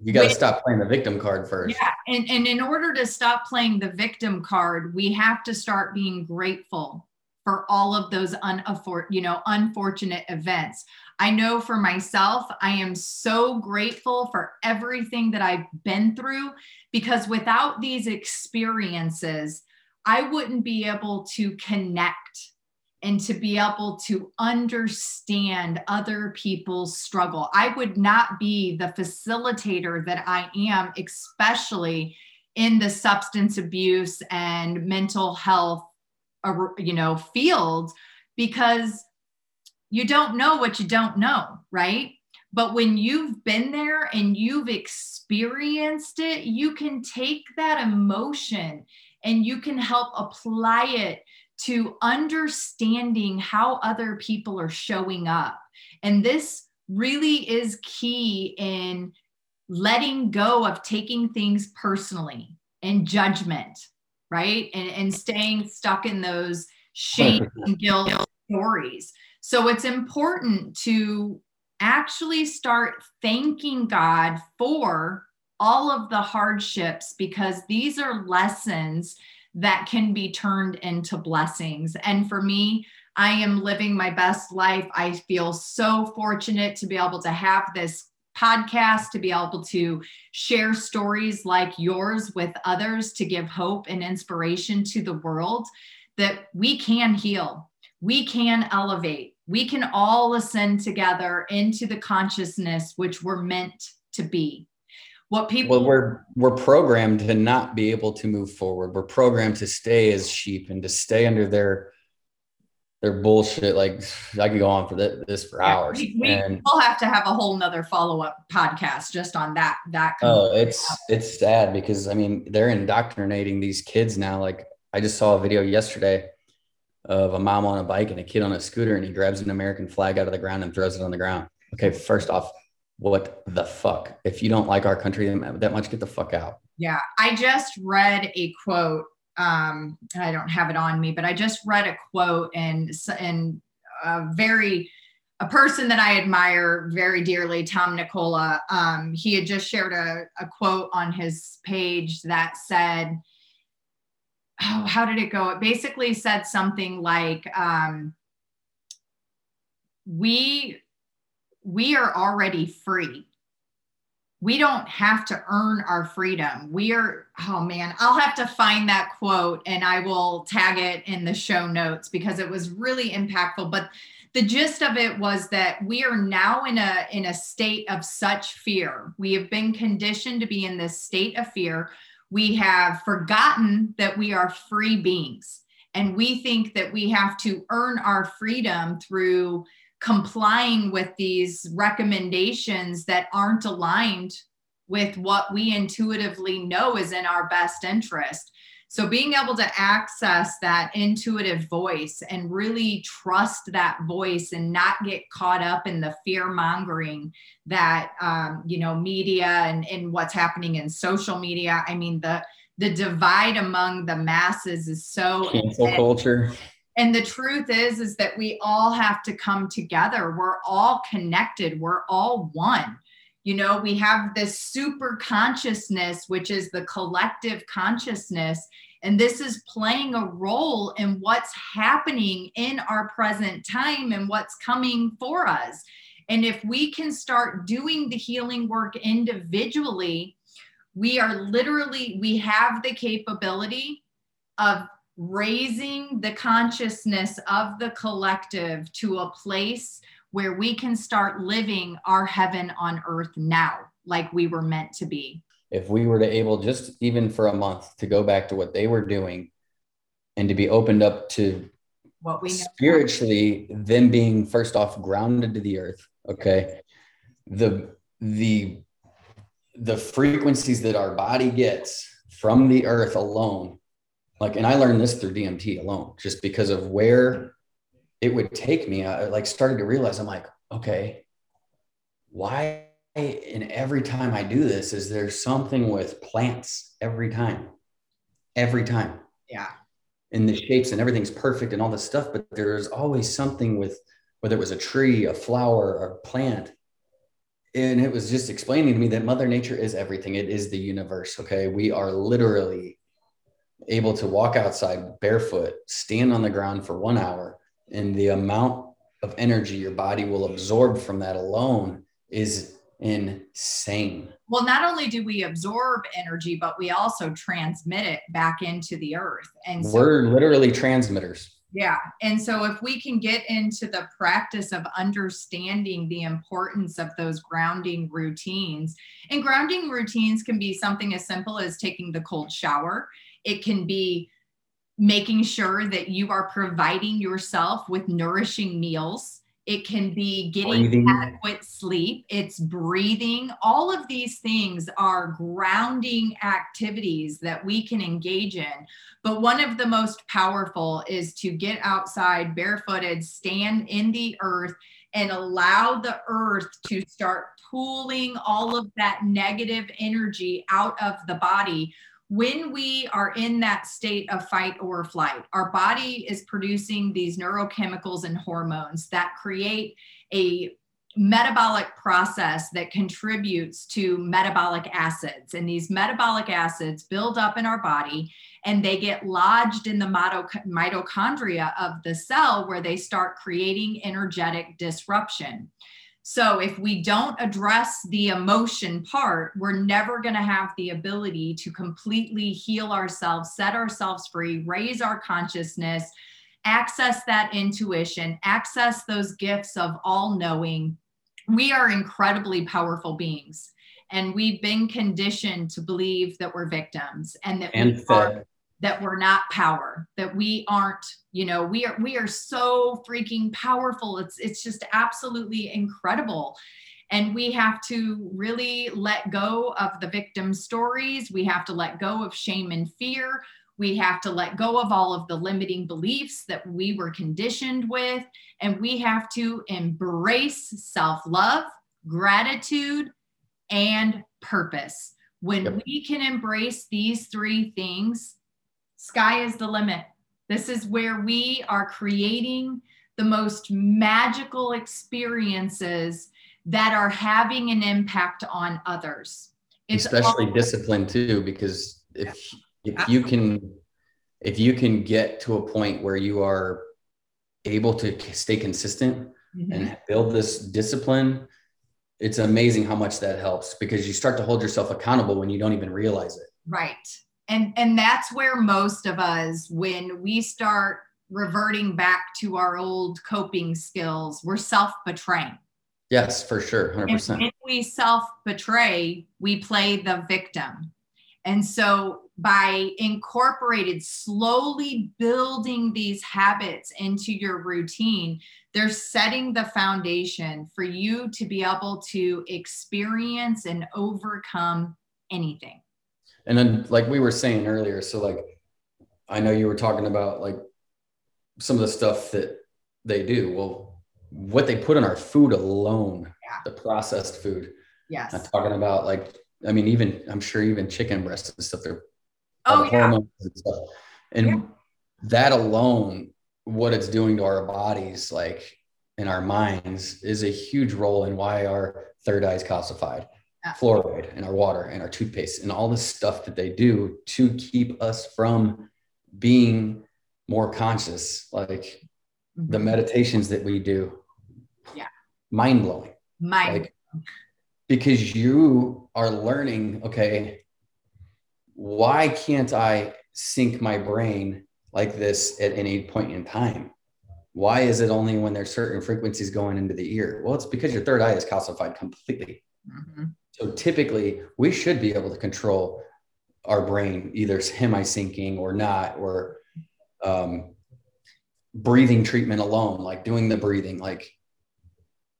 You got to stop playing the victim card first. yeah, and, and in order to stop playing the victim card, we have to start being grateful for all of those unaffor- you know, unfortunate events. I know for myself, I am so grateful for everything that I've been through because without these experiences, I wouldn't be able to connect and to be able to understand other people's struggle. I would not be the facilitator that I am, especially in the substance abuse and mental health you know field because you don't know what you don't know right but when you've been there and you've experienced it you can take that emotion and you can help apply it to understanding how other people are showing up. And this really is key in letting go of taking things personally and judgment, right? And, and staying stuck in those shame and guilt stories. So it's important to actually start thanking God for all of the hardships because these are lessons that can be turned into blessings. And for me, I am living my best life. I feel so fortunate to be able to have this podcast, to be able to share stories like yours with others, to give hope and inspiration to the world that we can heal, we can elevate, we can all ascend together into the consciousness which we're meant to be. What people well we're we're programmed to not be able to move forward. We're programmed to stay as sheep and to stay under their their bullshit. Like i could go on for this, this for yeah, hours. we, we will have to have a whole nother follow-up podcast just on that that oh it's it's sad because i mean they're indoctrinating these kids now. Like i just saw a video yesterday of a mom on a bike and a kid on a scooter and he grabs an american flag out of the ground and throws it on the ground okay first off what the fuck? If you don't like our country that much, get the fuck out. Yeah. I just read a quote. Um, I don't have it on me, but I just read a quote and, and a very, a person that I admire very dearly, Tom Nicola, um, he had just shared a, a quote on his page that said, oh, how did it go? It basically said something like, um, we we are already free. We don't have to earn our freedom. We are, oh man, I'll have to find that quote and I will tag it in the show notes because it was really impactful. But the gist of it was that we are now in a in a state of such fear. We have been conditioned to be in this state of fear. We have forgotten that we are free beings and we think that we have to earn our freedom through complying with these recommendations that aren't aligned with what we intuitively know is in our best interest. So, being able to access that intuitive voice and really trust that voice and not get caught up in the fear mongering that, um, you know, media and, and what's happening in social media. I mean, the the divide among the masses is so cancel culture. And the truth is is that we all have to come together. We're all connected. We're all one you know we have this super consciousness which is the collective consciousness and this is playing a role in what's happening in our present time and what's coming for us. And if we can start doing the healing work individually we are literally we have the capability of raising the consciousness of the collective to a place where we can start living our heaven on earth now like we were meant to be if we were to able just even for a month to go back to what they were doing and to be opened up to what we know. spiritually them being first off grounded to the earth okay the the the frequencies that our body gets from the earth alone like and i learned this through dmt alone just because of where it would take me i like started to realize i'm like okay why and every time i do this is there something with plants every time every time? Yeah. And the shapes and everything's perfect and all this stuff but there's always something with whether it was a tree a flower or a plant. And it was just explaining to me that mother nature is everything. It is the universe okay? We are literally able to walk outside barefoot, stand on the ground for one hour, and the amount of energy your body will absorb from that alone is insane. Well, not only do we absorb energy, but we also transmit it back into the earth. And so- we're literally transmitters. Yeah. And so if we can get into the practice of understanding the importance of those grounding routines, and grounding routines can be something as simple as taking the cold shower, it can be making sure that you are providing yourself with nourishing meals. It can be getting breathing. adequate sleep. It's breathing. All of these things are grounding activities that we can engage in. But one of the most powerful is to get outside barefooted stand in the earth and allow the earth to start pulling all of that negative energy out of the body when we are in that state of fight or flight, our body is producing these neurochemicals and hormones that create a metabolic process that contributes to metabolic acids. And these metabolic acids build up in our body and they get lodged in the mitochondria of the cell where they start creating energetic disruption. So if we don't address the emotion part, we're never going to have the ability to completely heal ourselves, set ourselves free, raise our consciousness, access that intuition, access those gifts of all knowing. We are incredibly powerful beings. And we've been conditioned to believe that we're victims and that and we are that we're not power that we aren't you know we are we are so freaking powerful. It's it's just absolutely incredible. And we have to really let go of the victim stories. We have to let go of shame and fear. We have to let go of all of the limiting beliefs that we were conditioned with. And we have to embrace self-love gratitude and purpose. When we can embrace these three things Sky is the limit. This is where we are creating the most magical experiences that are having an impact on others. It's Especially all- discipline too, because if if you can if you can get to a point where you are able to stay consistent mm-hmm. and build this discipline, it's amazing how much that helps because you start to hold yourself accountable when you don't even realize it. Right and and that's where most of us when we start reverting back to our old coping skills we're self-betraying. Yes for sure 100% and when we self-betray we play the victim. And so by incorporated slowly building these habits into your routine they're setting the foundation for you to be able to experience and overcome anything and then like we were saying earlier so like i know you were talking about like some of the stuff that they do well what they put in our food alone yeah. the processed food yes i'm talking about like i mean even i'm sure even chicken breasts and stuff they're oh yeah. and stuff and yeah. that alone what it's doing to our bodies like in our minds is a huge role in why our third eye is calcified fluoride in our water and our toothpaste and all the stuff that they do to keep us from being more conscious like mm-hmm. the meditations that we do. Yeah. Mind blowing mind like, because you are learning okay why can't i sync my brain like this at any point in time? Why is it only when there's certain frequencies going into the ear? Well it's because your third eye is calcified completely mm-hmm. So typically, we should be able to control our brain, either hemi-syncing or not, or um, breathing treatment alone, like doing the breathing. Like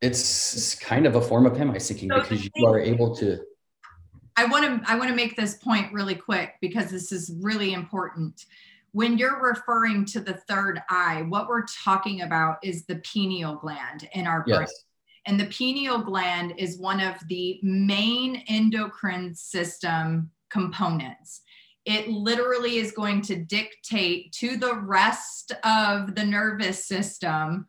it's kind of a form of hemi-syncing so because you are able to. I want to I want to make this point really quick because this is really important. When you're referring to the third eye, what we're talking about is the pineal gland in our brain. Yes. And the pineal gland is one of the main endocrine system components. It literally is going to dictate to the rest of the nervous system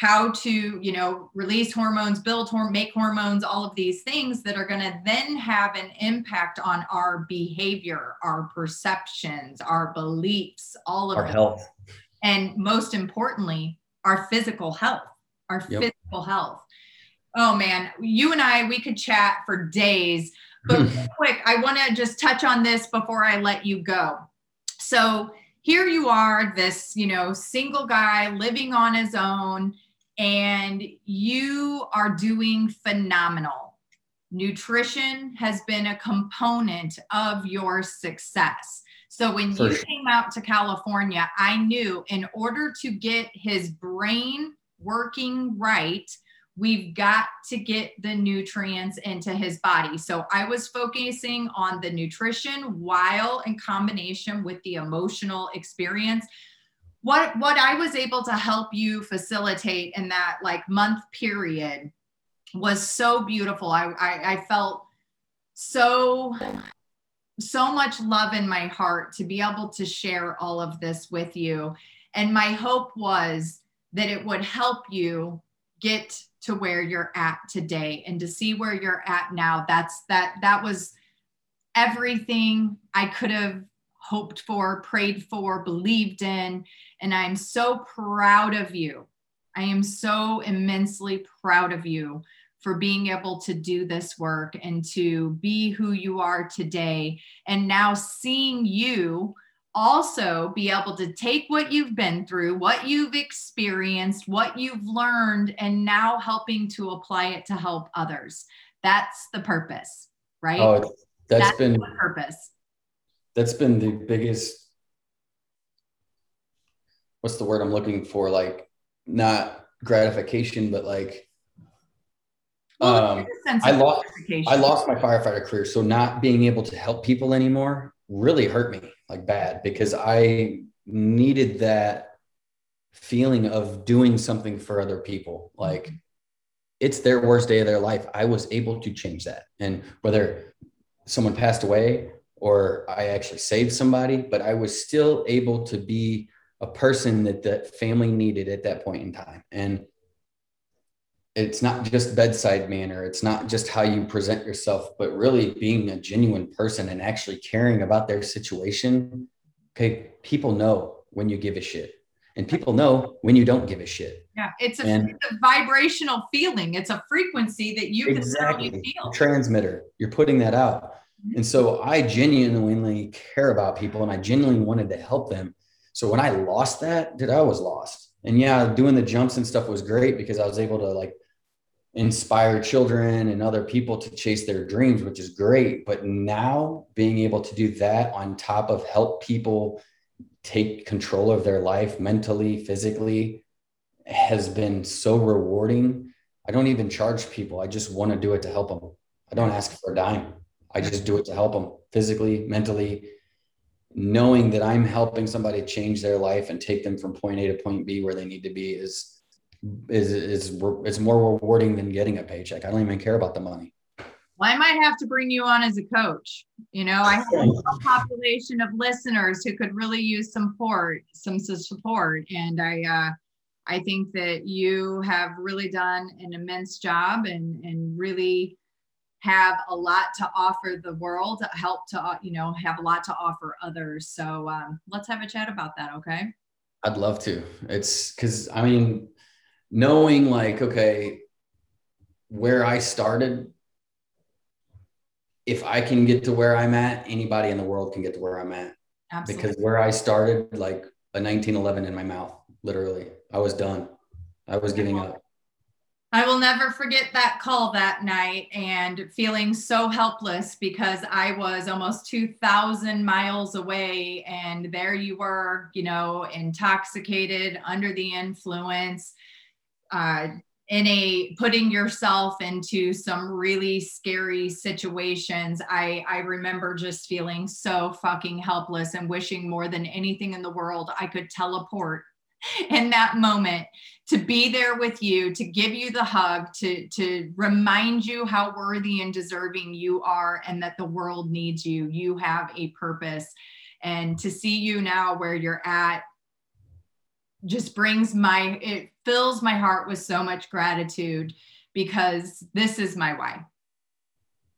how to, you know, release hormones, build hormone, make hormones, all of these things that are going to then have an impact on our behavior, our perceptions, our beliefs, all of our health. And most importantly, our physical health, our yep. physical health. Oh man, you and I, we could chat for days. But quick, I want to just touch on this before I let you go. So, here you are, this, you know, single guy living on his own, and you are doing phenomenal. Nutrition has been a component of your success. So when For you sure. came out to California, I knew in order to get his brain working right, we've got to get the nutrients into his body. So I was focusing on the nutrition while in combination with the emotional experience. What what I was able to help you facilitate in that like month period was so beautiful. I I, I felt so so much love in my heart to be able to share all of this with you. And my hope was that it would help you get to where you're at today and to see where you're at now. That's that that was everything I could have hoped for, prayed for, believed in. And I'm so proud of you. I am so immensely proud of you for being able to do this work and to be who you are today. And now seeing you also be able to take what you've been through, what you've experienced, what you've learned, and now helping to apply it to help others. That's the purpose, right? Oh, that's That's been the purpose. that's been the biggest what's the word i'm looking for like not gratification but like Well, um, it's a sense I lost- i lost my firefighter career so not being able to help people anymore really hurt me like bad because i needed that feeling of doing something for other people. Like it's their worst day of their life. I was able to change that. And whether someone passed away or I actually saved somebody, but I was still able to be a person that the family needed at that point in time. And it's not just bedside manner, it's not just how you present yourself, but really being a genuine person and actually caring about their situation. Okay, people know when you give a shit, and people know when you don't give a shit. Yeah, it's a, And- it's a vibrational feeling. It's a frequency that you can Exactly. literally feel. transmitter you're putting that out mm-hmm. and so i genuinely care about people and i genuinely wanted to help them so when i lost that dude i was lost and yeah doing the jumps and stuff was great because i was able to like inspire children and other people to chase their dreams which is great. But now being able to do that on top of help people take control of their life mentally physically has been so rewarding. I don't even charge people. I just want to do it to help them I don't ask for a dime. I just do it to help them physically, mentally, knowing that I'm helping somebody change their life and take them from point A to point B where they need to be is is is it's more rewarding than getting a paycheck. I don't even care about the money. Well, I might have to bring you on as a coach. You know, I have a population of listeners who could really use some support, some support, and I, uh, I think that you have really done an immense job and and really have a lot to offer the world, help to uh, you know have a lot to offer others. So um, let's have a chat about that, okay? I'd love to. It's because I mean, knowing like okay, where I started. If I can get to where I'm at, anybody in the world can get to where I'm at. Absolutely. because where I started, like a 1911 in my mouth, literally, I was done. I was giving up. I will never forget that call that night and feeling so helpless because I was almost 2,000 miles away. And there you were, you know, intoxicated, under the influence, uh, in a putting yourself into some really scary situations. I, I remember just feeling so fucking helpless and wishing more than anything in the world I could teleport in that moment to be there with you to give you the hug to to remind you how worthy and deserving you are and that the world needs you you have a purpose and to see you now where you're at just brings my it fills my heart with so much gratitude because this is my why.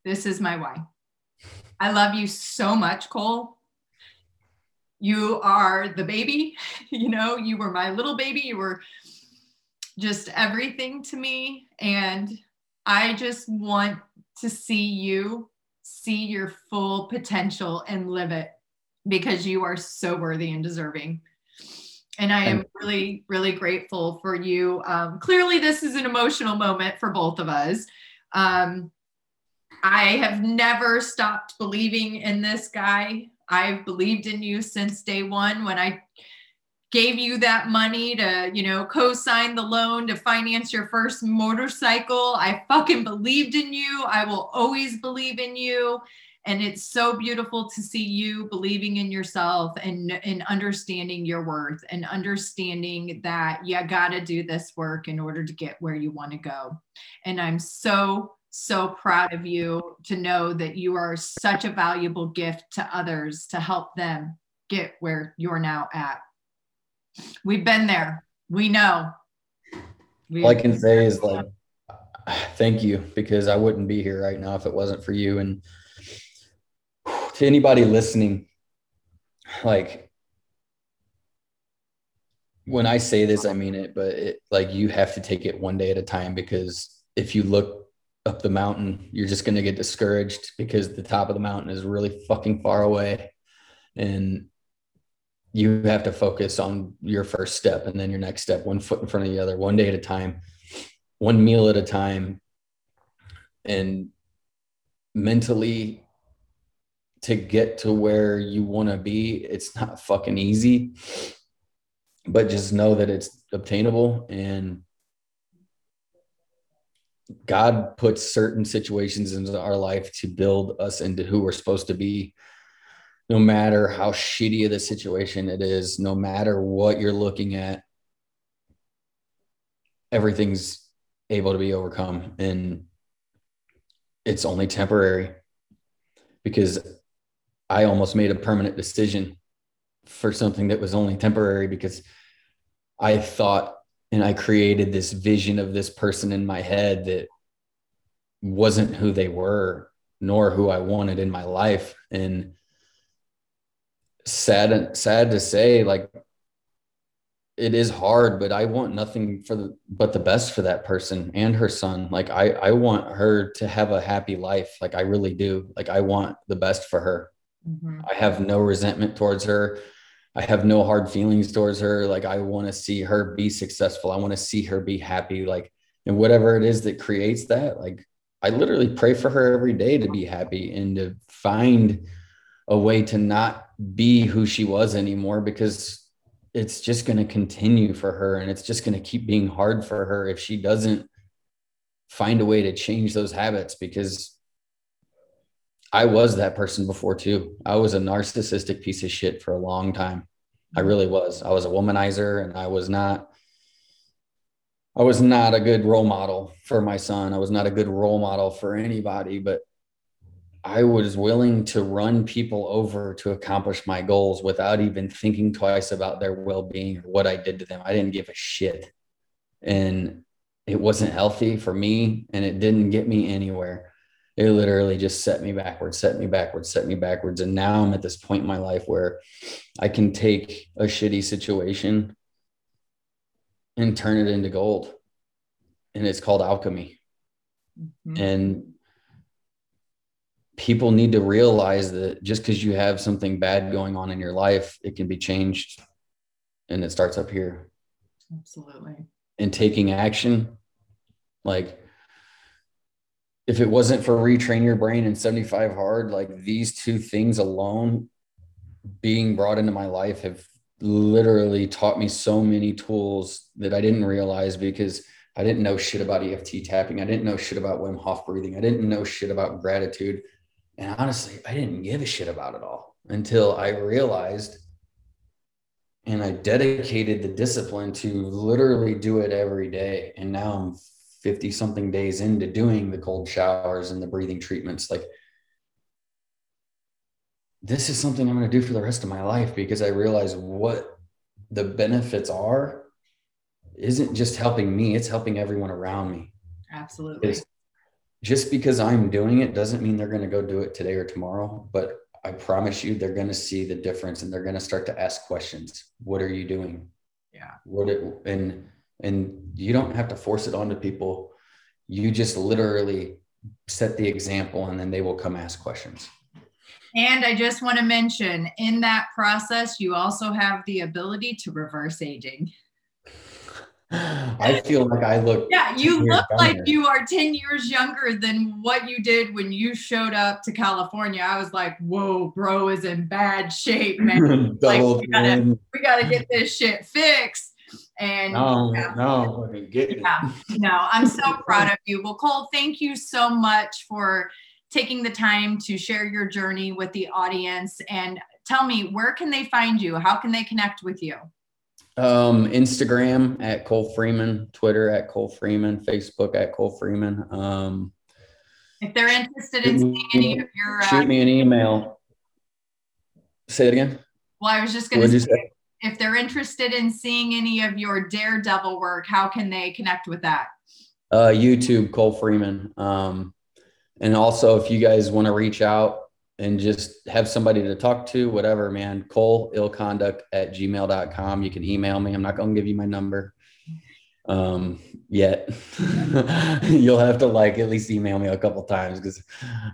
This is my why. I love you so much cole. You are the baby. You know you were my little baby. You were just everything to me. And i just want to see you see your full potential and live it because you are so worthy and deserving. And I am really, really grateful for you. Um, clearly, this is an emotional moment for both of us. Um, I have never stopped believing in this guy. I've believed in you since day one when I gave you that money to, you know, co-sign the loan to finance your first motorcycle. I fucking believed in you. I will always believe in you. And it's so beautiful to see you believing in yourself and, and understanding your worth and understanding that you got to do this work in order to get where you want to go. And I'm so, so proud of you to know that you are such a valuable gift to others to help them get where you're now at. We've been there. We know. All I can say is like, thank you because I wouldn't be here right now if it wasn't for you. And to anybody listening, like, when I say this, I mean it, but it, like you have to take it one day at a time because if you look up the mountain, you're just going to get discouraged because the top of the mountain is really fucking far away. And you have to focus on your first step and then your next step, one foot in front of the other, one day at a time, one meal at a time. And mentally, to get to where you want to be, it's not fucking easy, but just know that it's obtainable. And God puts certain situations into our life to build us into who we're supposed to be no matter how shitty of the situation it is, no matter what you're looking at, everything's able to be overcome. And it's only temporary because I almost made a permanent decision for something that was only temporary because I thought and I created this vision of this person in my head that wasn't who they were, nor who I wanted in my life. And sad sad to say like it is hard but i want nothing for the but the best for that person and her son. Like i i want her to have a happy life. Like i really do. Like i want the best for her mm-hmm. i have no resentment towards her. I have no hard feelings towards her. Like i want to see her be successful. I want to see her be happy. Like and whatever it is that creates that like i literally pray for her every day to be happy and to find a way to not be who she was anymore because it's just going to continue for her and it's just going to keep being hard for her if she doesn't find a way to change those habits because I was that person before too. I was a narcissistic piece of shit for a long time. I mm-hmm. really was. I was a womanizer and I was not I was not a good role model for my son. I was not a good role model for anybody, but I was willing to run people over to accomplish my goals without even thinking twice about their well being or what I did to them. I didn't give a shit. And it wasn't healthy for me and it didn't get me anywhere. It literally just set me backwards, set me backwards, set me backwards. And now I'm at this point in my life where I can take a shitty situation and turn it into gold. And it's called alchemy. Mm-hmm. And people need to realize that just because you have something bad going on in your life, it can be changed. And it starts up here. Absolutely. And taking action. Like, if it wasn't for retrain your brain and 75 hard, like these two things alone being brought into my life have literally taught me so many tools that I didn't realize because I didn't know shit about EFT tapping. I didn't know shit about Wim Hof breathing. I didn't know shit about gratitude. And honestly, I didn't give a shit about it all until I realized and I dedicated the discipline to literally do it every day. And now I'm 50 something days into doing the cold showers and the breathing treatments. Like, this is something I'm going to do for the rest of my life because I realize what the benefits are isn't just helping me, it's helping everyone around me. Absolutely. It's, just because I'm doing it doesn't mean they're going to go do it today or tomorrow, but I promise you they're going to see the difference and they're going to start to ask questions. What are you doing? Yeah. What it, and and you don't have to force it onto people. You just literally set the example and then they will come ask questions. And I just want to mention in that process, you also have the ability to reverse aging. I feel like I look. Yeah, you look like younger. you are 10 years younger than what you did when you showed up to California. I was like, whoa, bro is in bad shape, man. like, we gotta- We got to get this shit fixed. And No, Yeah. no, fucking get it. Yeah, no, I'm so proud of you. Well, Cole, thank you so much for taking the time to share your journey with the audience. And tell me, where can they find you? How can they connect with you? Um, Instagram at Cole Freeman, Twitter at Cole Freeman, Facebook at Cole Freeman. Um, If they're interested in seeing any of your, uh, shoot me an email. Say it again. well, I was just going to say, say? If they're interested in seeing any of your Daredevil work, how can they connect with that? Uh, YouTube, Cole Freeman. Um, and also, if you guys want to reach out and just have somebody to talk to, whatever, man, Cole illconduct at gmail.com. You can email me. I'm not going to give you my number um, yet. You'll have to like at least email me a couple times because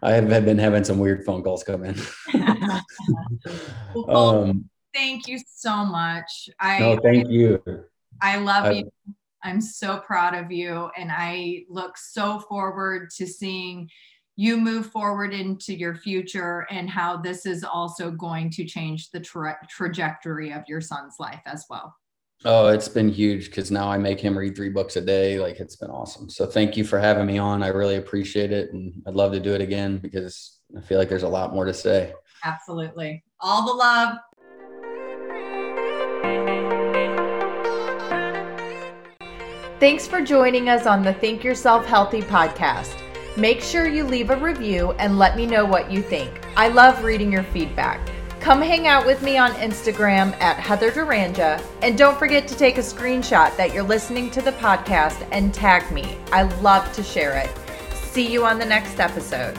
I have been having some weird phone calls come in. Um, thank you so much. I no, thank you. I love I- you. I'm so proud of you. And I look so forward to seeing you move forward into your future and how this is also going to change the tra- trajectory of your son's life as well. Oh, it's been huge because now I make him read three books a day. Like it's been awesome. So thank you for having me on. I really appreciate it. And I'd love to do it again because I feel like there's a lot more to say. Absolutely. All the love. Thanks for joining us on the Think Yourself Healthy podcast. Make sure you leave a review and let me know what you think. I love reading your feedback. Come hang out with me on Instagram at Heather Duranja, and don't forget to take a screenshot that you're listening to the podcast and tag me. I love to share it. See you on the next episode.